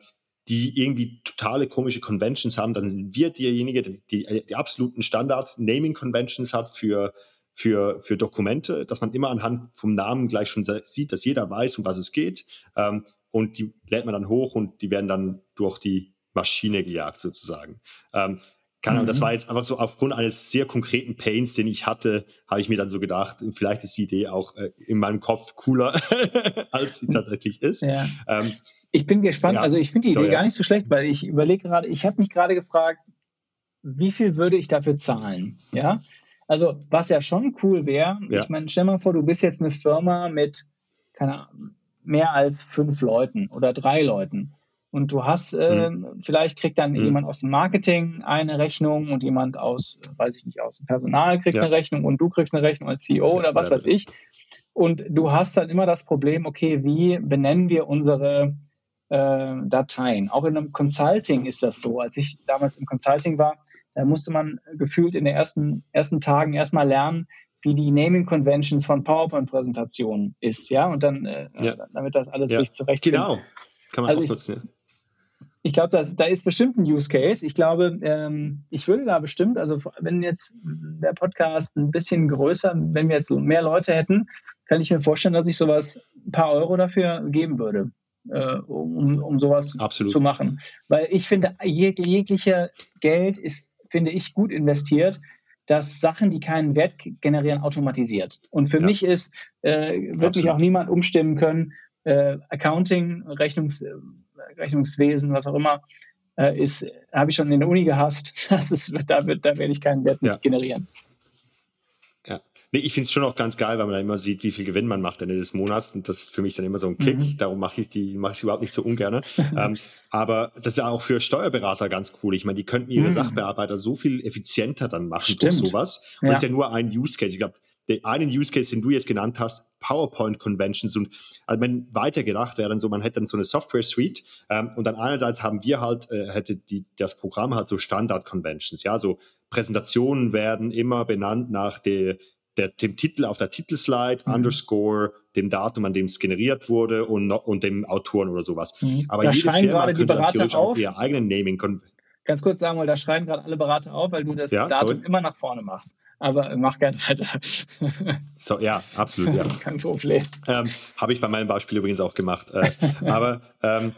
die irgendwie totale komische Conventions haben, dann sind wir derjenige, der die, die absoluten Standards, Naming Conventions hat für, für, für Dokumente, dass man immer anhand vom Namen gleich schon sieht, dass jeder weiß, um was es geht. Ähm, und die lädt man dann hoch und die werden dann durch die Maschine gejagt sozusagen. Ähm, keine Ahnung, mhm. das war jetzt einfach so aufgrund eines sehr konkreten Pains, den ich hatte, habe ich mir dann so gedacht, vielleicht ist die Idee auch äh, in meinem Kopf cooler, als sie tatsächlich ist. Ja. Ähm, ich bin gespannt. Ja. Also ich finde die Idee so, gar nicht so schlecht, weil ich überlege gerade, ich habe mich gerade gefragt, wie viel würde ich dafür zahlen? Ja. Also, was ja schon cool wäre, ja. ich meine, stell mal vor, du bist jetzt eine Firma mit, keine Ahnung, mehr als fünf Leuten oder drei Leuten. Und du hast, äh, hm. vielleicht kriegt dann hm. jemand aus dem Marketing eine Rechnung und jemand aus, weiß ich nicht, aus dem Personal kriegt ja. eine Rechnung und du kriegst eine Rechnung als CEO ja, oder was weiß ich. Und du hast dann immer das Problem, okay, wie benennen wir unsere äh, Dateien? Auch in einem Consulting ist das so. Als ich damals im Consulting war, da musste man gefühlt in den ersten, ersten Tagen erstmal lernen, wie die Naming Conventions von PowerPoint-Präsentationen ist, ja, und dann, äh, ja. damit das alles sich zurechtfindet. Genau, kann man also auch nutzen, ja ich glaube, da ist bestimmt ein Use Case. Ich glaube, ähm, ich würde da bestimmt, also wenn jetzt der Podcast ein bisschen größer, wenn wir jetzt mehr Leute hätten, kann ich mir vorstellen, dass ich sowas ein paar Euro dafür geben würde, äh, um, um sowas Absolut. zu machen. Weil ich finde, jeg jeglicher Geld ist, finde ich, gut investiert, dass Sachen, die keinen Wert generieren, automatisiert. Und für ja. mich ist, äh, wird mich auch niemand umstimmen können, äh, Accounting, Rechnungs Rechnungswesen, was auch immer, äh, ist, habe ich schon in der Uni gehasst. Das ist, da, wird, da werde ich keinen Wert ja. generieren. Nee, ich finde es schon auch ganz geil, weil man dann immer sieht, wie viel Gewinn man macht Ende des Monats. Und das ist für mich dann immer so ein Kick. Mhm. Darum mache ich die, mache ich überhaupt nicht so ungern. ähm, aber das wäre auch für Steuerberater ganz cool. Ich meine, die könnten ihre mhm. Sachbearbeiter so viel effizienter dann machen Stimmt. durch sowas. Und ja. das ist ja nur ein Use Case. Ich glaube, den einen Use Case, den du jetzt genannt hast, PowerPoint Conventions und also wenn weiter gedacht wäre dann so, man hätte dann so eine Software Suite ähm, und dann einerseits haben wir halt, äh, hätte die, das Programm halt so Standard Conventions, ja, so Präsentationen werden immer benannt nach der der, dem Titel auf der Titelslide, mhm. Underscore, dem Datum, an dem es generiert wurde und, und dem Autoren oder sowas. Mhm. Aber da jede Firma könnte natürlich auf. auch ihr eigenen Naming Ganz kurz sagen, weil da schreien gerade alle Berater auf, weil du das ja, Datum sorry. immer nach vorne machst. Aber mach gerne weiter. so, ja, absolut, ja. Kein Problem. Ähm, Habe ich bei meinem Beispiel übrigens auch gemacht. Äh, aber ähm,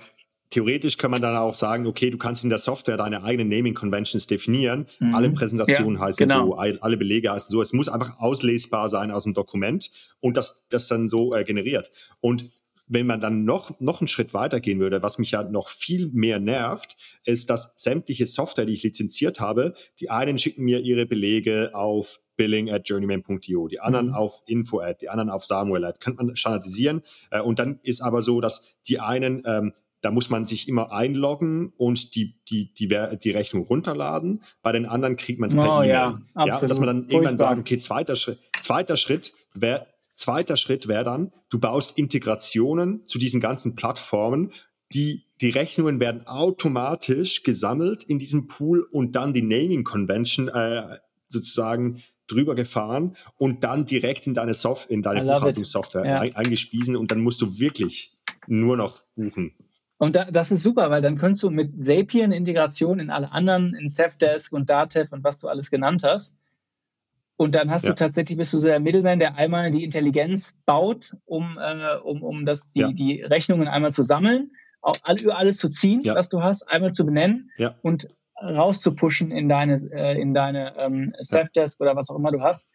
theoretisch kann man dann auch sagen, okay, du kannst in der Software deine eigenen Naming Conventions definieren. Mhm. Alle Präsentationen ja, heißen genau. so, alle Belege heißen so. Es muss einfach auslesbar sein aus dem Dokument und das, das dann so äh, generiert. Und wenn man dann noch, noch einen Schritt weiter gehen würde, was mich ja noch viel mehr nervt, ist, dass sämtliche Software, die ich lizenziert habe, die einen schicken mir ihre Belege auf billing at journeyman.io, die anderen mhm. auf info at, die anderen auf samuel at. Könnte man standardisieren. Äh, und dann ist aber so, dass die einen ähm, da muss man sich immer einloggen und die, die, die, die Rechnung runterladen. Bei den anderen kriegt man es per oh, E-Mail. Ja, ja, dass man dann Furchtbar. irgendwann sagt, okay, zweiter Schritt, zweiter Schritt wäre zweiter Schritt wäre dann, du baust Integrationen zu diesen ganzen Plattformen, die, die Rechnungen werden automatisch gesammelt in diesem Pool und dann die Naming Convention äh, sozusagen drüber gefahren und dann direkt in deine, Soft in deine Buchhaltungssoftware ja. eingespiesen und dann musst du wirklich nur noch buchen. Und da, das ist super, weil dann könntest du mit Sapien Integration in alle anderen, in Safdesk und Datev und was du alles genannt hast. Und dann hast ja. du tatsächlich, bist du so der Middleman, der einmal die Intelligenz baut, um, äh, um, um das, die, ja. die Rechnungen einmal zu sammeln, auch alle, alles zu ziehen, ja. was du hast, einmal zu benennen und rauszupushen in deine, äh, in deine ähm, Safdesk oder was auch immer du hast.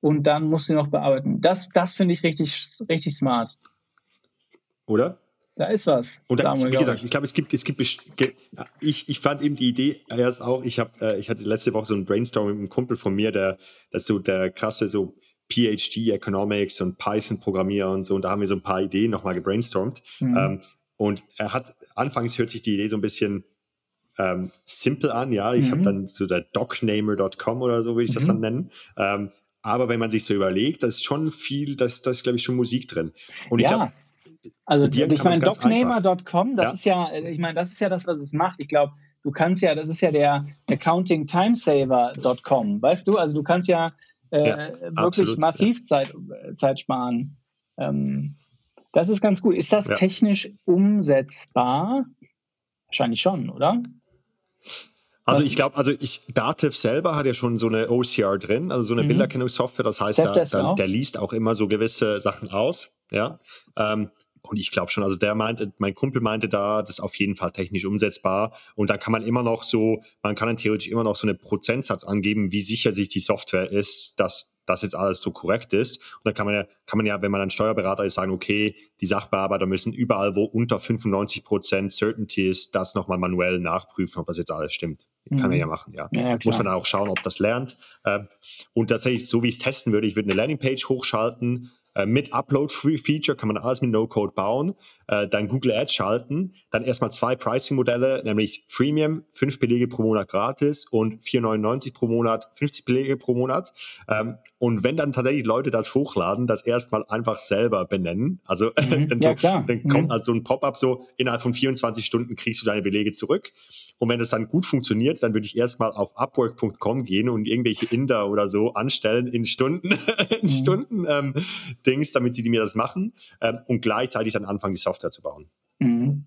Und dann musst du noch bearbeiten. Das, das finde ich richtig, richtig smart. Oder? Da ist was. Und da, wie gesagt, ich glaube, es gibt, es gibt, ich, ich fand eben die Idee erst auch, ich habe, äh, ich hatte letzte Woche so ein Brainstorm mit einem Kumpel von mir, der, das so der krasse so PhD Economics und Python Programmierer und so, und da haben wir so ein paar Ideen nochmal gebrainstormt. Mhm. Ähm, und er hat, anfangs hört sich die Idee so ein bisschen ähm, simpel an, ja. Ich mhm. habe dann so der docnamer.com oder so, will ich mhm. das dann nennen. Ähm, aber wenn man sich so überlegt, da ist schon viel, da ist, ist glaube ich, schon Musik drin. Und ja. ich glaube, also ich meine, docnamer.com, das ja. ist ja, ich meine, das ist ja das, was es macht. Ich glaube, du kannst ja, das ist ja der accountingtimesaver.com, weißt du? Also du kannst ja, äh, ja wirklich absolut, massiv ja. Zeit, Zeit sparen. Ähm, das ist ganz gut. Ist das technisch umsetzbar? Wahrscheinlich schon, oder? Also ich glaube, also ich, Dativ selber hat ja schon so eine OCR drin, also so eine mhm. Bilderkennungssoftware. Das heißt, da, da, der liest auch immer so gewisse Sachen aus. Ja. Ähm, und ich glaube schon, also der meinte, mein Kumpel meinte da, das ist auf jeden Fall technisch umsetzbar. Und da kann man immer noch so, man kann dann theoretisch immer noch so einen Prozentsatz angeben, wie sicher sich die Software ist, dass das jetzt alles so korrekt ist. Und dann kann man ja, kann man ja, wenn man ein Steuerberater ist, sagen, okay, die Sachbearbeiter müssen überall, wo unter 95 Prozent Certainty ist, das nochmal manuell nachprüfen, ob das jetzt alles stimmt. Kann mhm. er ja machen, ja. ja Muss man dann auch schauen, ob das lernt. Ähm, und tatsächlich, so wie ich es testen würde, ich würde eine Landingpage hochschalten, mit Upload-Feature kann man alles mit No-Code bauen, äh, dann Google Ads schalten, dann erstmal zwei Pricing-Modelle, nämlich Freemium, fünf Belege pro Monat gratis und 4,99 pro Monat, 50 Belege pro Monat. Ähm, und wenn dann tatsächlich Leute das hochladen, das erstmal einfach selber benennen. Also mhm. dann, so, ja, dann kommt mhm. halt so ein Pop-up so, innerhalb von 24 Stunden kriegst du deine Belege zurück. Und wenn das dann gut funktioniert, dann würde ich erstmal auf upwork.com gehen und irgendwelche Inder oder so anstellen in Stunden, in mhm. Stunden ähm, Dings, damit sie mir das machen ähm, und gleichzeitig dann anfangen, die Software zu bauen. Mhm.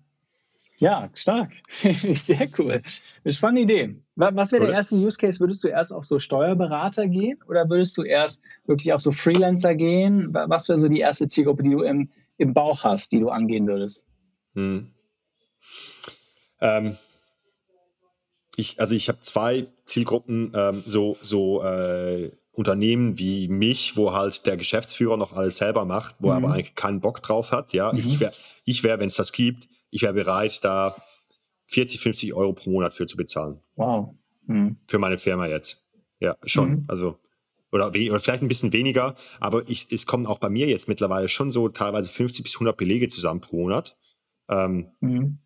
Ja, stark. Sehr cool. Spannende Idee. Was wäre der erste Use Case? Würdest du erst auf so Steuerberater gehen oder würdest du erst wirklich auf so Freelancer gehen? Was wäre so die erste Zielgruppe, die du im, im Bauch hast, die du angehen würdest? Hm. Ähm, ich, also ich habe zwei Zielgruppen, ähm, so, so äh, Unternehmen wie mich, wo halt der Geschäftsführer noch alles selber macht, wo mhm. er aber eigentlich keinen Bock drauf hat. Ja, mhm. ich wäre, ich wär, wenn es das gibt, ich wäre bereit, da 40, 50 Euro pro Monat für zu bezahlen. Wow. Mhm. Für meine Firma jetzt. Ja, schon. Mhm. Also, oder, oder vielleicht ein bisschen weniger, aber ich, es kommen auch bei mir jetzt mittlerweile schon so teilweise 50 bis 100 Belege zusammen pro Monat. Ähm, mhm.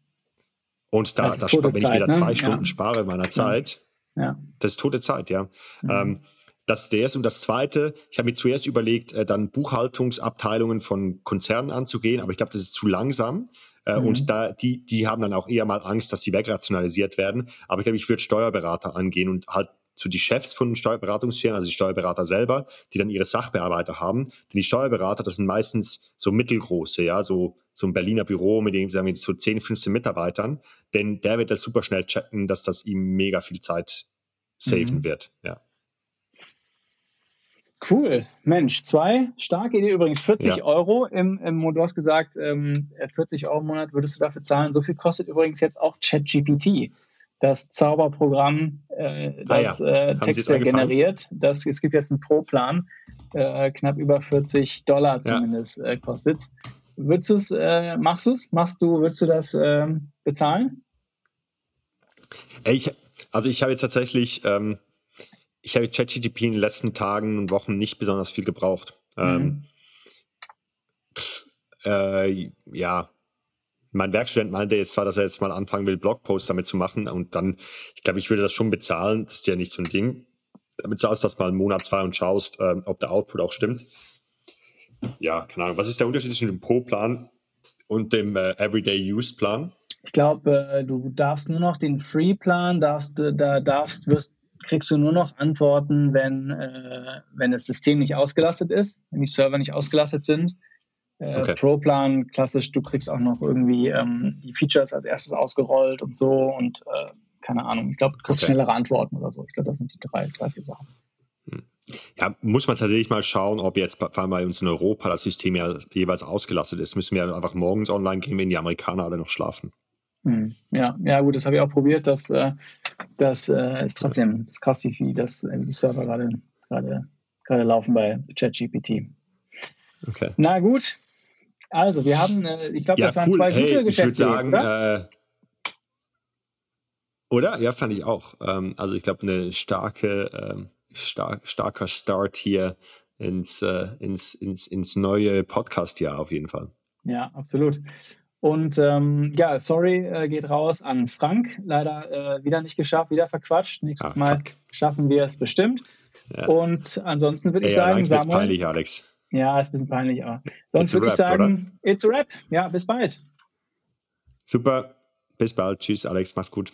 Und da, da wenn ich wieder zwei ne? Stunden ja. spare meiner Zeit, ja. das ist tote Zeit, ja. Mhm. Ähm, das ist der erste. Und das zweite, ich habe mir zuerst überlegt, äh, dann Buchhaltungsabteilungen von Konzernen anzugehen, aber ich glaube, das ist zu langsam. Äh, mhm. Und da, die, die haben dann auch eher mal Angst, dass sie wegrationalisiert werden. Aber ich glaube, ich würde Steuerberater angehen und halt so die Chefs von Steuerberatungsfirmen, also die Steuerberater selber, die dann ihre Sachbearbeiter haben. Denn die Steuerberater, das sind meistens so mittelgroße, ja, so, so ein Berliner Büro mit dem, sagen wir, so 10, 15 Mitarbeitern. Denn der wird das super schnell checken, dass das ihm mega viel Zeit saven mhm. wird, ja. Cool, Mensch, zwei starke Idee. Übrigens 40 ja. Euro im, im, du hast gesagt, ähm, 40 Euro im Monat würdest du dafür zahlen. So viel kostet übrigens jetzt auch ChatGPT, das Zauberprogramm, äh, das ah, ja. äh, Texte generiert. Das, es gibt jetzt einen Pro-Plan, äh, knapp über 40 Dollar zumindest ja. äh, kostet Würdest du es, äh, machst du es? Machst du, würdest du das ähm, bezahlen? Ich, also ich habe jetzt tatsächlich ähm, ich habe ChatGTP in den letzten Tagen und Wochen nicht besonders viel gebraucht. Mhm. Ähm, äh, ja, mein Werkstudent meinte jetzt zwar, dass er jetzt mal anfangen will, Blogposts damit zu machen und dann, ich glaube, ich würde das schon bezahlen. Das ist ja nicht so ein Ding. Damit zahlst du das mal einen Monat, zwei und schaust, äh, ob der Output auch stimmt. Ja, keine Ahnung. Was ist der Unterschied zwischen dem Pro-Plan und dem äh, Everyday Use Plan? Ich glaube, äh, du darfst nur noch den Free-Plan, darfst, da darfst, wirst kriegst du nur noch Antworten, wenn, äh, wenn das System nicht ausgelastet ist, wenn die Server nicht ausgelastet sind. Äh, okay. Pro-Plan, klassisch, du kriegst auch noch irgendwie ähm, die Features als erstes ausgerollt und so und äh, keine Ahnung. Ich glaube, du kriegst okay. schnellere Antworten oder so. Ich glaube, das sind die drei, drei, vier Sachen. Hm. Ja, muss man tatsächlich mal schauen, ob jetzt vor allem bei uns in Europa das System ja jeweils ausgelastet ist. Müssen wir einfach morgens online gehen, wenn die Amerikaner alle noch schlafen. Hm, ja, ja, gut, das habe ich auch probiert. Das, äh, das äh, ist trotzdem ist krass, wie viel das, äh, die Server gerade, gerade, gerade laufen bei ChatGPT. Okay. Na gut. Also, wir haben, ich glaube, ja, das waren zwei hey, gute sagen, oder? Äh, oder? Ja, fand ich auch. Ähm, also, ich glaube, eine starke, ähm, stark, starker Start hier ins, ins, ins, ins neue Podcast-Jahr auf jeden Fall. Ja, absolut. Und ähm, ja, sorry äh, geht raus an Frank. Leider äh, wieder nicht geschafft, wieder verquatscht. Nächstes ah, Mal schaffen wir es bestimmt. Ja. Und ansonsten würde ich ja, sagen, Samuel. Ist peinlich, Alex. Ja, ist ein bisschen peinlich, aber sonst würde ich sagen, oder? it's a rap. Ja, bis bald. Super. Bis bald. Tschüss, Alex. Mach's gut.